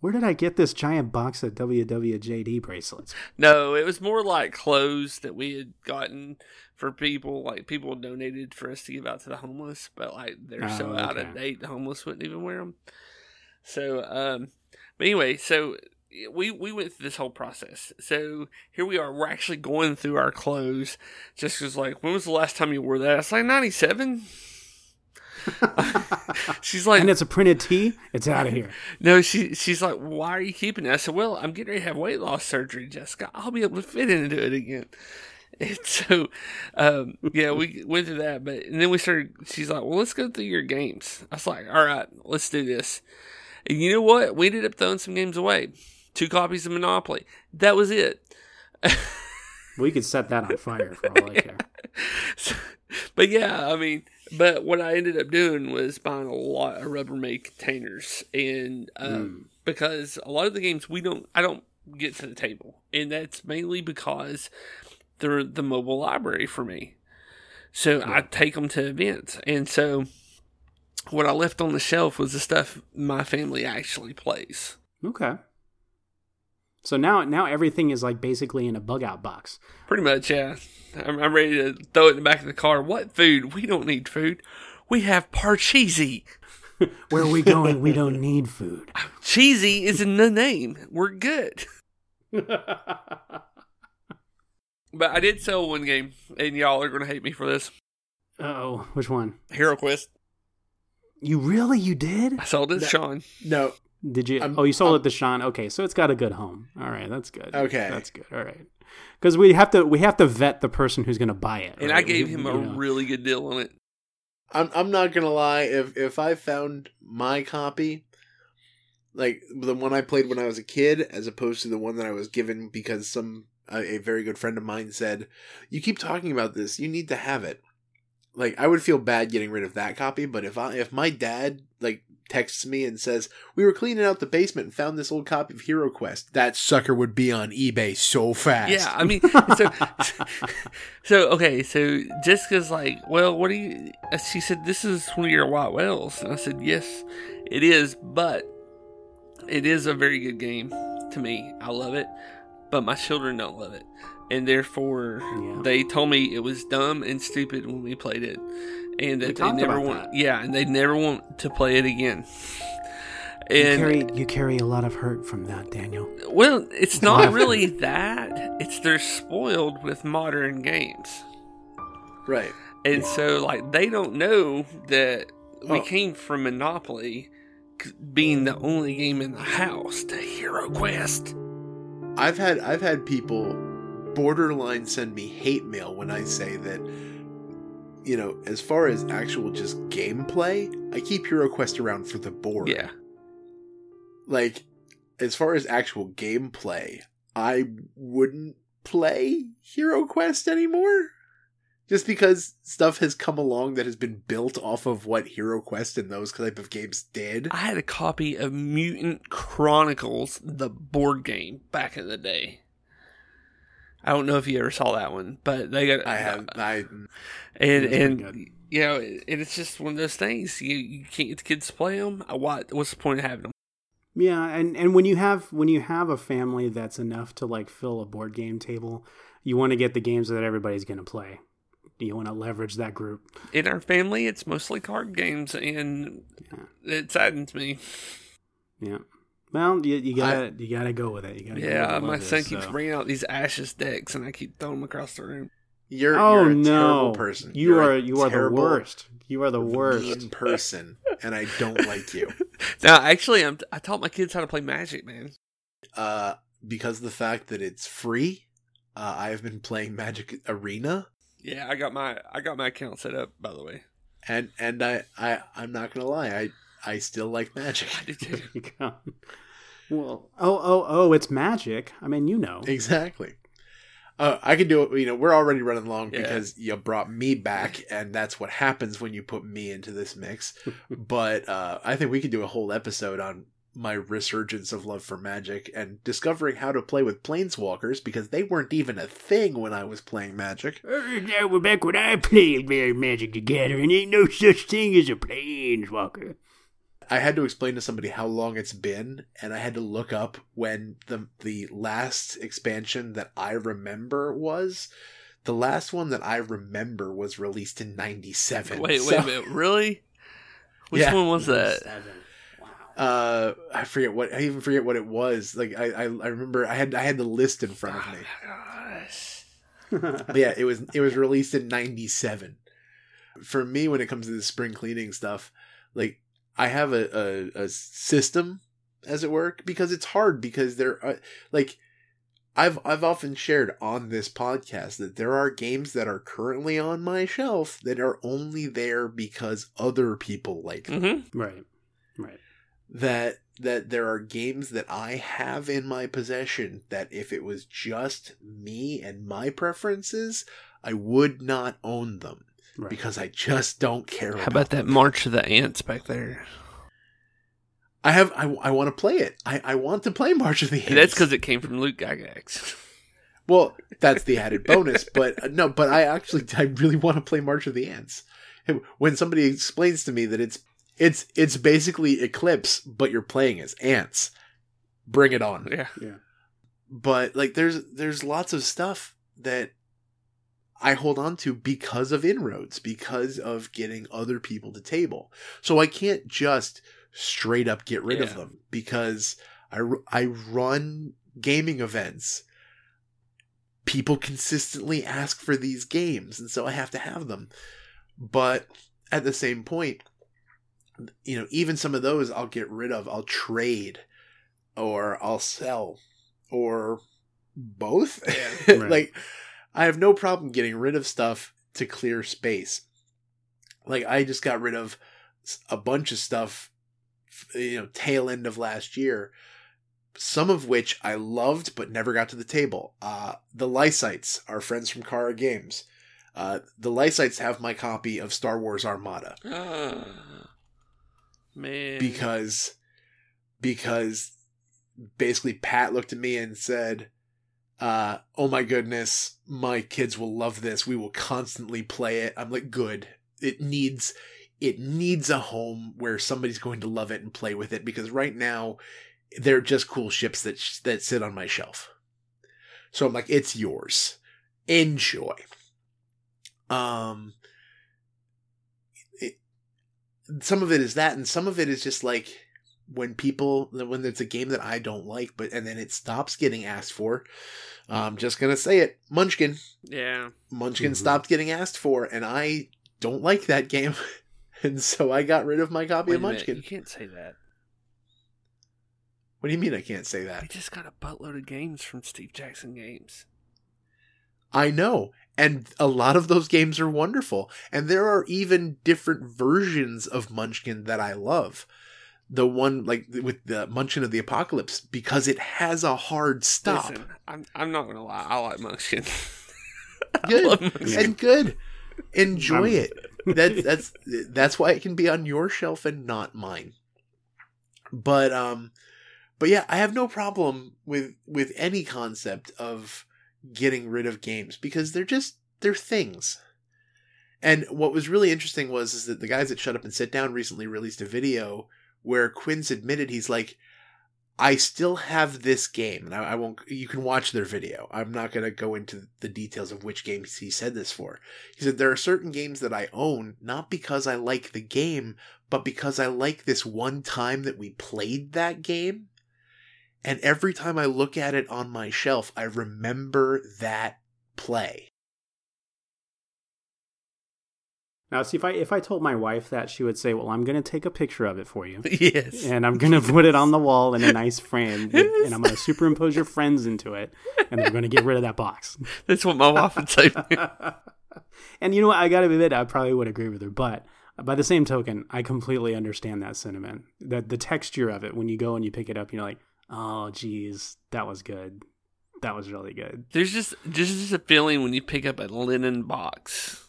Where did I get this giant box of WWJD bracelets? No, it was more like clothes that we had gotten for people. Like people donated for us to give out to the homeless, but like they're so Oh, out of date, the homeless wouldn't even wear them. So, um, but anyway, so we we went through this whole process. So here we are. We're actually going through our clothes. Just was like, when was the last time you wore that? It's like ninety seven. She's like, And it's a printed tee. It's out of here. no, she she's like, why are you keeping it? I said, well, I'm getting ready to have weight loss surgery, Jessica. I'll be able to fit into it again. And so, um, yeah, we went through that, but and then we started. She's like, well, let's go through your games. I was like, all right, let's do this. And you know what? We ended up throwing some games away. Two copies of Monopoly. That was it. We could set that on fire for all I care. So- but yeah, I mean, but what I ended up doing was buying a lot of Rubbermaid containers, and um, because a lot of the games we don't, I don't get to the table, and that's mainly because they're the mobile library for me. So I take them to events, and so what I left on the shelf was the stuff my family actually plays. Okay. So now, now everything is like basically in a bug out box. Pretty much, yeah. I'm, I'm ready to throw it in the back of the car. What food? We don't need food. We have Parcheesi. Where are we going? we don't need food. Cheesy is in the name. We're good. But I did sell one game, and y'all are going to hate me for this. oh, which one? Hero Quest. You really? You did? I sold it to Sean. No, Did you? I'm- oh, you sold I'm- it to Sean. Okay, so it's got a good home. All right, that's good. Okay. that's good. All right, because we have to we have to vet the person who's going to buy it. And right? I gave We- him a know. really good deal on it. I'm I'm not gonna lie. If if I found my copy, like the one I played when I was a kid, as opposed to the one that I was given because some a, a very good friend of mine said, "You keep talking about this. You need to have it." Like I would feel bad getting rid of that copy, but if I if my dad like texts me and says we were cleaning out the basement and found this old copy of Hero Quest, that sucker would be on eBay so fast. Yeah, I mean, so, so okay, so Jessica's like, well, what do you? Uh, she said, this is one of your white whales, and I said, yes, it is, but it is a very good game to me. I love it, but my children don't love it, and therefore Yeah. they told me it was dumb and stupid when we played it, and that they never about want, that. yeah, and they never want to play it again. You And carry you carry a lot of hurt from that, Daniel. well, it's not really that. It's they're spoiled with modern games. right. And so, like, they don't know that we Oh. came from Monopoly being the only game in the house to Hero Quest. I've had I've had people borderline send me hate mail when I say that you know, as far as actual just gameplay, I keep Hero Quest around for the board. Yeah. Like, as far as actual gameplay, I wouldn't play Hero Quest anymore. Just because stuff has come along that has been built off of what Hero Quest and those type of games did. I had a copy of Mutant Chronicles, the board game, back in the day. I don't know if you ever saw that one, but they got. I have I and It was pretty and good. you know, it, it's just one of those things. You you can't get the kids to play them. What what's the point of having them? Yeah, and and when you have when you have a family that's enough to like fill a board game table, you want to get the games that everybody's going to play. You want to leverage that group. In our family, it's mostly card games, and it saddens me. Yeah. Well, you, you gotta you gotta go with it. You gotta go Yeah, with my son is, keeps so. bringing out these Ashes decks, and I keep throwing them across the room. you're, Oh you're a no! terrible person. You You're are you are the worst. You are the worst. mean person, and I don't like you. Now, actually, I'm, I taught my kids how to play Magic, man. Uh, because of the fact that it's free, uh, I have been playing Magic Arena, Yeah, I got my I got my account set up. By the way, and and I I I'm not gonna lie, I I still like Magic. I do too. There you go. Well, oh oh oh, it's magic. I mean, you know. Exactly. Uh, I can do it. You know, we're already running long Yeah. because you brought me back, and that's what happens when you put me into this mix. but uh, I think we could do a whole episode on my resurgence of love for Magic and discovering how to play with Planeswalkers because they weren't even a thing when I was playing Magic. That was back when I played Magic together, and ain't no such thing as a planeswalker. I had to explain to somebody how long it's been, and I had to look up when the the last expansion that I remember was. The last one that I remember was released in '97. Wait, wait a minute, really? Which Yeah. one was that? Wow. Uh, I forget what I even forget what it was. Like I, I, I remember I had I had the list in front of me. Gosh. Yeah, it was it was released in '97. For me, when it comes to the spring cleaning stuff, like I have a, a, a system, as it were, because it's hard because there are like I've I've often shared on this podcast that there are games that are currently on my shelf that are only there because other people like them. hmm right. Right. that that there are games that I have in my possession that if it was just me and my preferences, I would not own them Right. because I just don't care. How about that March of the Ants back there? I have I, I want to play it. I, I want to play March of the Ants. That's because it came from Luke Gygax. well, that's the added bonus. But uh, no, but I actually I really want to play March of the Ants. When somebody explains to me that it's it's it's basically Eclipse, but you're playing as ants, bring it on. yeah. Yeah. but like there's there's lots of stuff that I hold on to because of inroads, because of getting other people to table. So I can't just straight up get rid of them because I, I run gaming events. People consistently ask for these games, and so I have to have them. But at the same point, you know, even some of those I'll get rid of. I'll trade, or I'll sell, or both. Yeah, right. like I have no problem getting rid of stuff to clear space. Like I just got rid of a bunch of stuff you know tail end of last year some of which I loved but never got to the table. Uh the Lysites, our friends from Kara Games. Uh the Lysites have my copy of Star Wars Armada Ah, man. because because basically Pat looked at me and said, uh, "Oh my goodness, my kids will love this. We will constantly play it." I'm like, "Good. It needs it needs a home where somebody's going to love it and play with it because right now they're just cool ships that sh- that sit on my shelf." So I'm like, "It's yours. Enjoy." Um it, some of it is that and some of it is just like when people when it's a game that I don't like, but and then it stops getting asked for. I'm just gonna say it, Munchkin. yeah. Munchkin Mhm. stopped getting asked for, and I don't like that game, and so I got rid of my copy Wait of a minute, Munchkin. You can't say that. What do you mean I can't say that? We that? just got a buttload of games from Steve Jackson Games. I know. And a lot of those games are wonderful. And there are even different versions of Munchkin that I love. The one like with the Munchkin of the Apocalypse because it has a hard stop. Listen, I'm, I'm not gonna lie. I like Munchkin. good love Munchkin. and good. Enjoy I'm- it. That, that's that's why it can be on your shelf and not mine. But um, but yeah, I have no problem with with any concept of getting rid of games because they're just they're things. And what was really interesting was is that the guys at Shut Up and Sit Down recently released a video where Quinns admitted he's like, I still have this game, and I, I won't. You can watch their video. I'm not going to go into the details of which games he said this for. He said there are certain games that I own not because I like the game, but because I like this one time that we played that game. And every time I look at it on my shelf, I remember that play. Now, see if I if I told my wife that, she would say, "Well, I'm going to take a picture of it for you, yes. and I'm going to put it on the wall in a nice frame, with- and I'm going to superimpose your friends into it, and they're going to get rid of that box." That's what my wife would say. and you know what? I got to admit, I probably would agree with her, but by the same token, I completely understand that sentiment. That the texture of it when you go and you pick it up, you're like, "Oh, geez, that was good. That was really good." There's just just just a feeling when you pick up a linen box.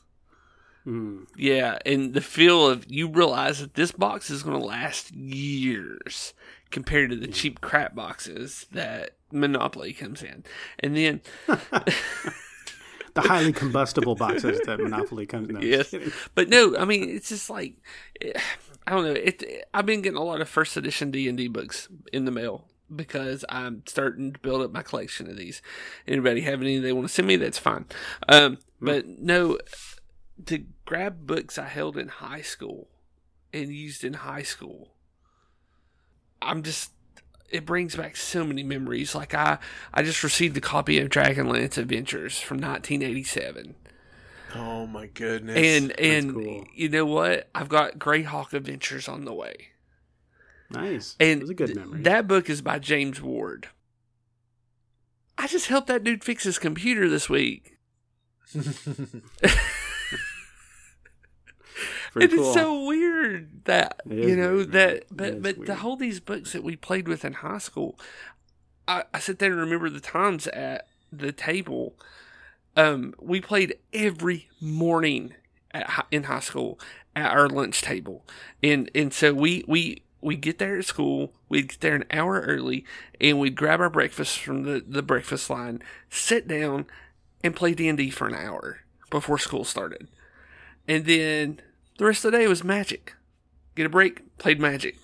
Mm. Yeah, and the feel of you realize that this box is going to last years compared to the cheap crap boxes that Monopoly comes in. And then The highly combustible boxes that Monopoly comes. No, yes, but no, I mean it's just like I don't know. It I've been getting a lot of first edition D and D books in the mail because I'm starting to build up my collection of these. Anybody have any they want to send me? That's fine. Um, but no, to grab books I held in high school and used in high school. I'm just it brings back so many memories. Like I I just received a copy of Dragonlance Adventures from 1987. Oh my goodness! And and cool. you know what? I've got Greyhawk Adventures on the way. Nice. And it was a good th- memory. that book is by James Ward. I just helped that dude fix his computer this week. Pretty it is cool. so weird that you know weird, that but but to weird. hold these books that we played with in high school I, I sit there and remember the times at the table um we played every morning at, in high school at our lunch table and and so we we we get there at school we'd get there an hour early and we'd grab our breakfast from the, the breakfast line sit down and play d&d for an hour before school started and then the rest of the day was magic. Get a break, played magic,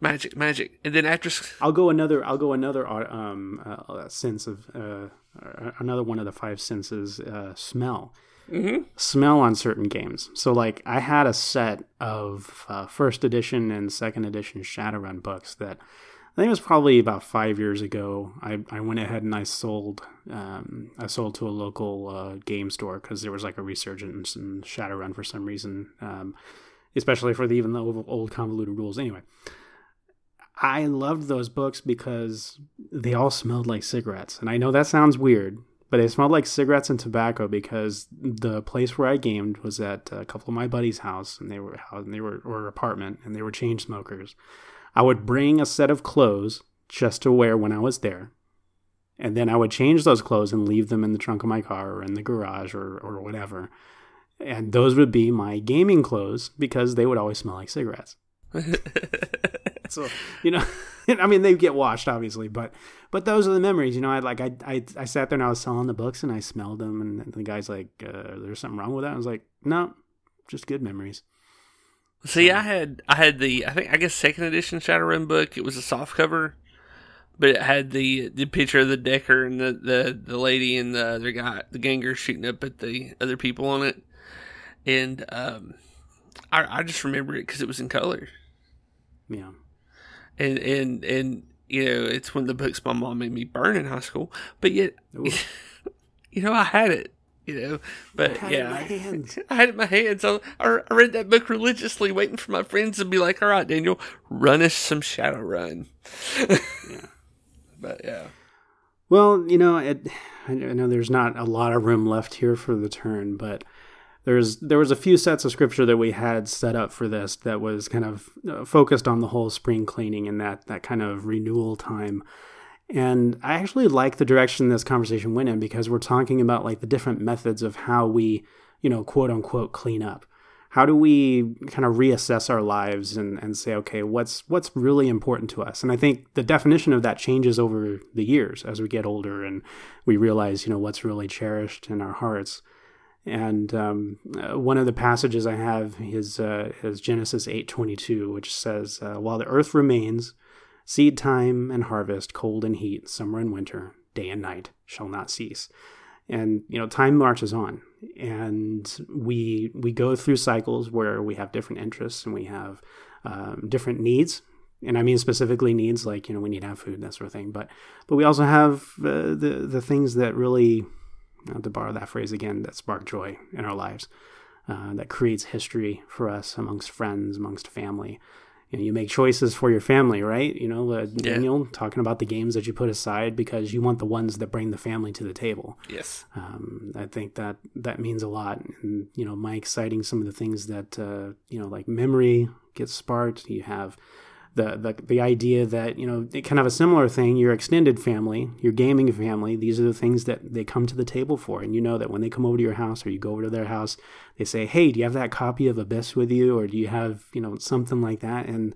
magic, magic, and then after I'll go another. I'll go another uh, um uh, sense of uh, uh, another one of the five senses. Uh, smell. Mhm. Smell on certain games. So like I had a set of uh, first edition and second edition Shadowrun books that I think it was probably about five years ago. I, I went ahead and I sold um, I sold to a local uh, game store because there was like a resurgence in Shadowrun for some reason, um, especially for the even the old, convoluted rules. Anyway, I loved those books because they all smelled like cigarettes. And I know that sounds weird, but they smelled like cigarettes and tobacco because the place where I gamed was at a couple of my buddies' house, and they were and they were or apartment, and they were chain smokers. I would bring a set of clothes just to wear when I was there, and then I would change those clothes and leave them in the trunk of my car or in the garage or or whatever. And those would be my gaming clothes because they would always smell like cigarettes. So you know, I mean, they get washed obviously, but but those are the memories. You know, I like I I, I sat there and I was selling the books and I smelled them, and the guy's like, uh, "There's something wrong with that." I was like, "No, just good memories." See, I had I had the I think I guess second edition Shadowrun book. It was a soft cover, but it had the the picture of the Decker and the the, the lady and the other guy, the ganger shooting up at the other people on it, and um, I I just remember it because it was in color. Yeah, and and and you know it's one of the books my mom made me burn in high school. But yet you know i had it you know but in yeah. i had in my hands. I, I I read that book religiously waiting for my friends to be like all right daniel run us some shadow run. Yeah. but yeah. Well, you know, it, I know there's not a lot of room left here for the turn, but there's there was a few sets of scripture that we had set up for this that was kind of uh, focused on the whole spring cleaning and that that kind of renewal time. And I actually like the direction this conversation went in because we're talking about like the different methods of how we, you know, quote unquote clean up. How do we kind of reassess our lives and, and say okay what's what's really important to us? And i think the definition of that changes over the years as we get older and we realize you know what's really cherished in our hearts. And um, uh, one of the passages i have is, uh, is genesis 8.22 which says uh, while the earth remains seed time and harvest cold and heat summer and winter day and night shall not cease. And you know time marches on. And we we go through cycles where we have different interests and we have um, different needs. And I mean specifically needs like you know we need to have food and that sort of thing. But but we also have uh, the the things that really to borrow that phrase again that spark joy in our lives uh, that creates history for us amongst friends amongst family you, know, you make choices for your family, right? You know, uh, Daniel yeah. talking about the games that you put aside because you want the ones that bring the family to the table. Yes, um, I think that that means a lot. And you know, Mike citing some of the things that uh, you know, like memory gets sparked. You have the, the the idea that you know kind of a similar thing your extended family your gaming family these are the things that they come to the table for and you know that when they come over to your house or you go over to their house they say hey do you have that copy of abyss with you or do you have you know something like that and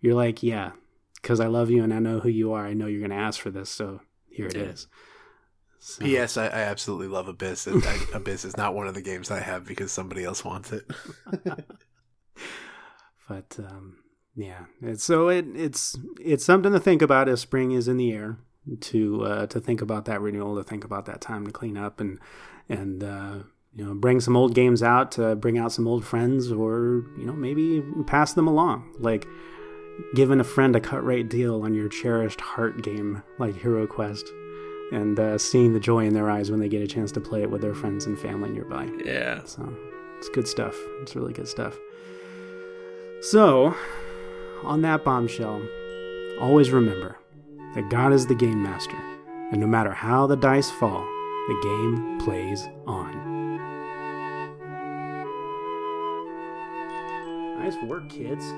you're like yeah because i love you and i know who you are i know you're going to ask for this so here it yeah. is. So. P.S. I, I, absolutely love Abyss. Abyss is not one of the games I have because somebody else wants it. but um, yeah, it's, so it it's it's something to think about as spring is in the air. To uh, to think about that renewal, to think about that time to clean up and and uh, you know bring some old games out, to bring out some old friends, or you know maybe pass them along. Like giving a friend a cut rate deal on your cherished heart game like Hero Quest, and uh, seeing the joy in their eyes when they get a chance to play it with their friends and family nearby. Yeah, so it's good stuff. It's really good stuff. So on that bombshell, always remember that God is the game master, and no matter how the dice fall, the game plays on. Nice work, kids.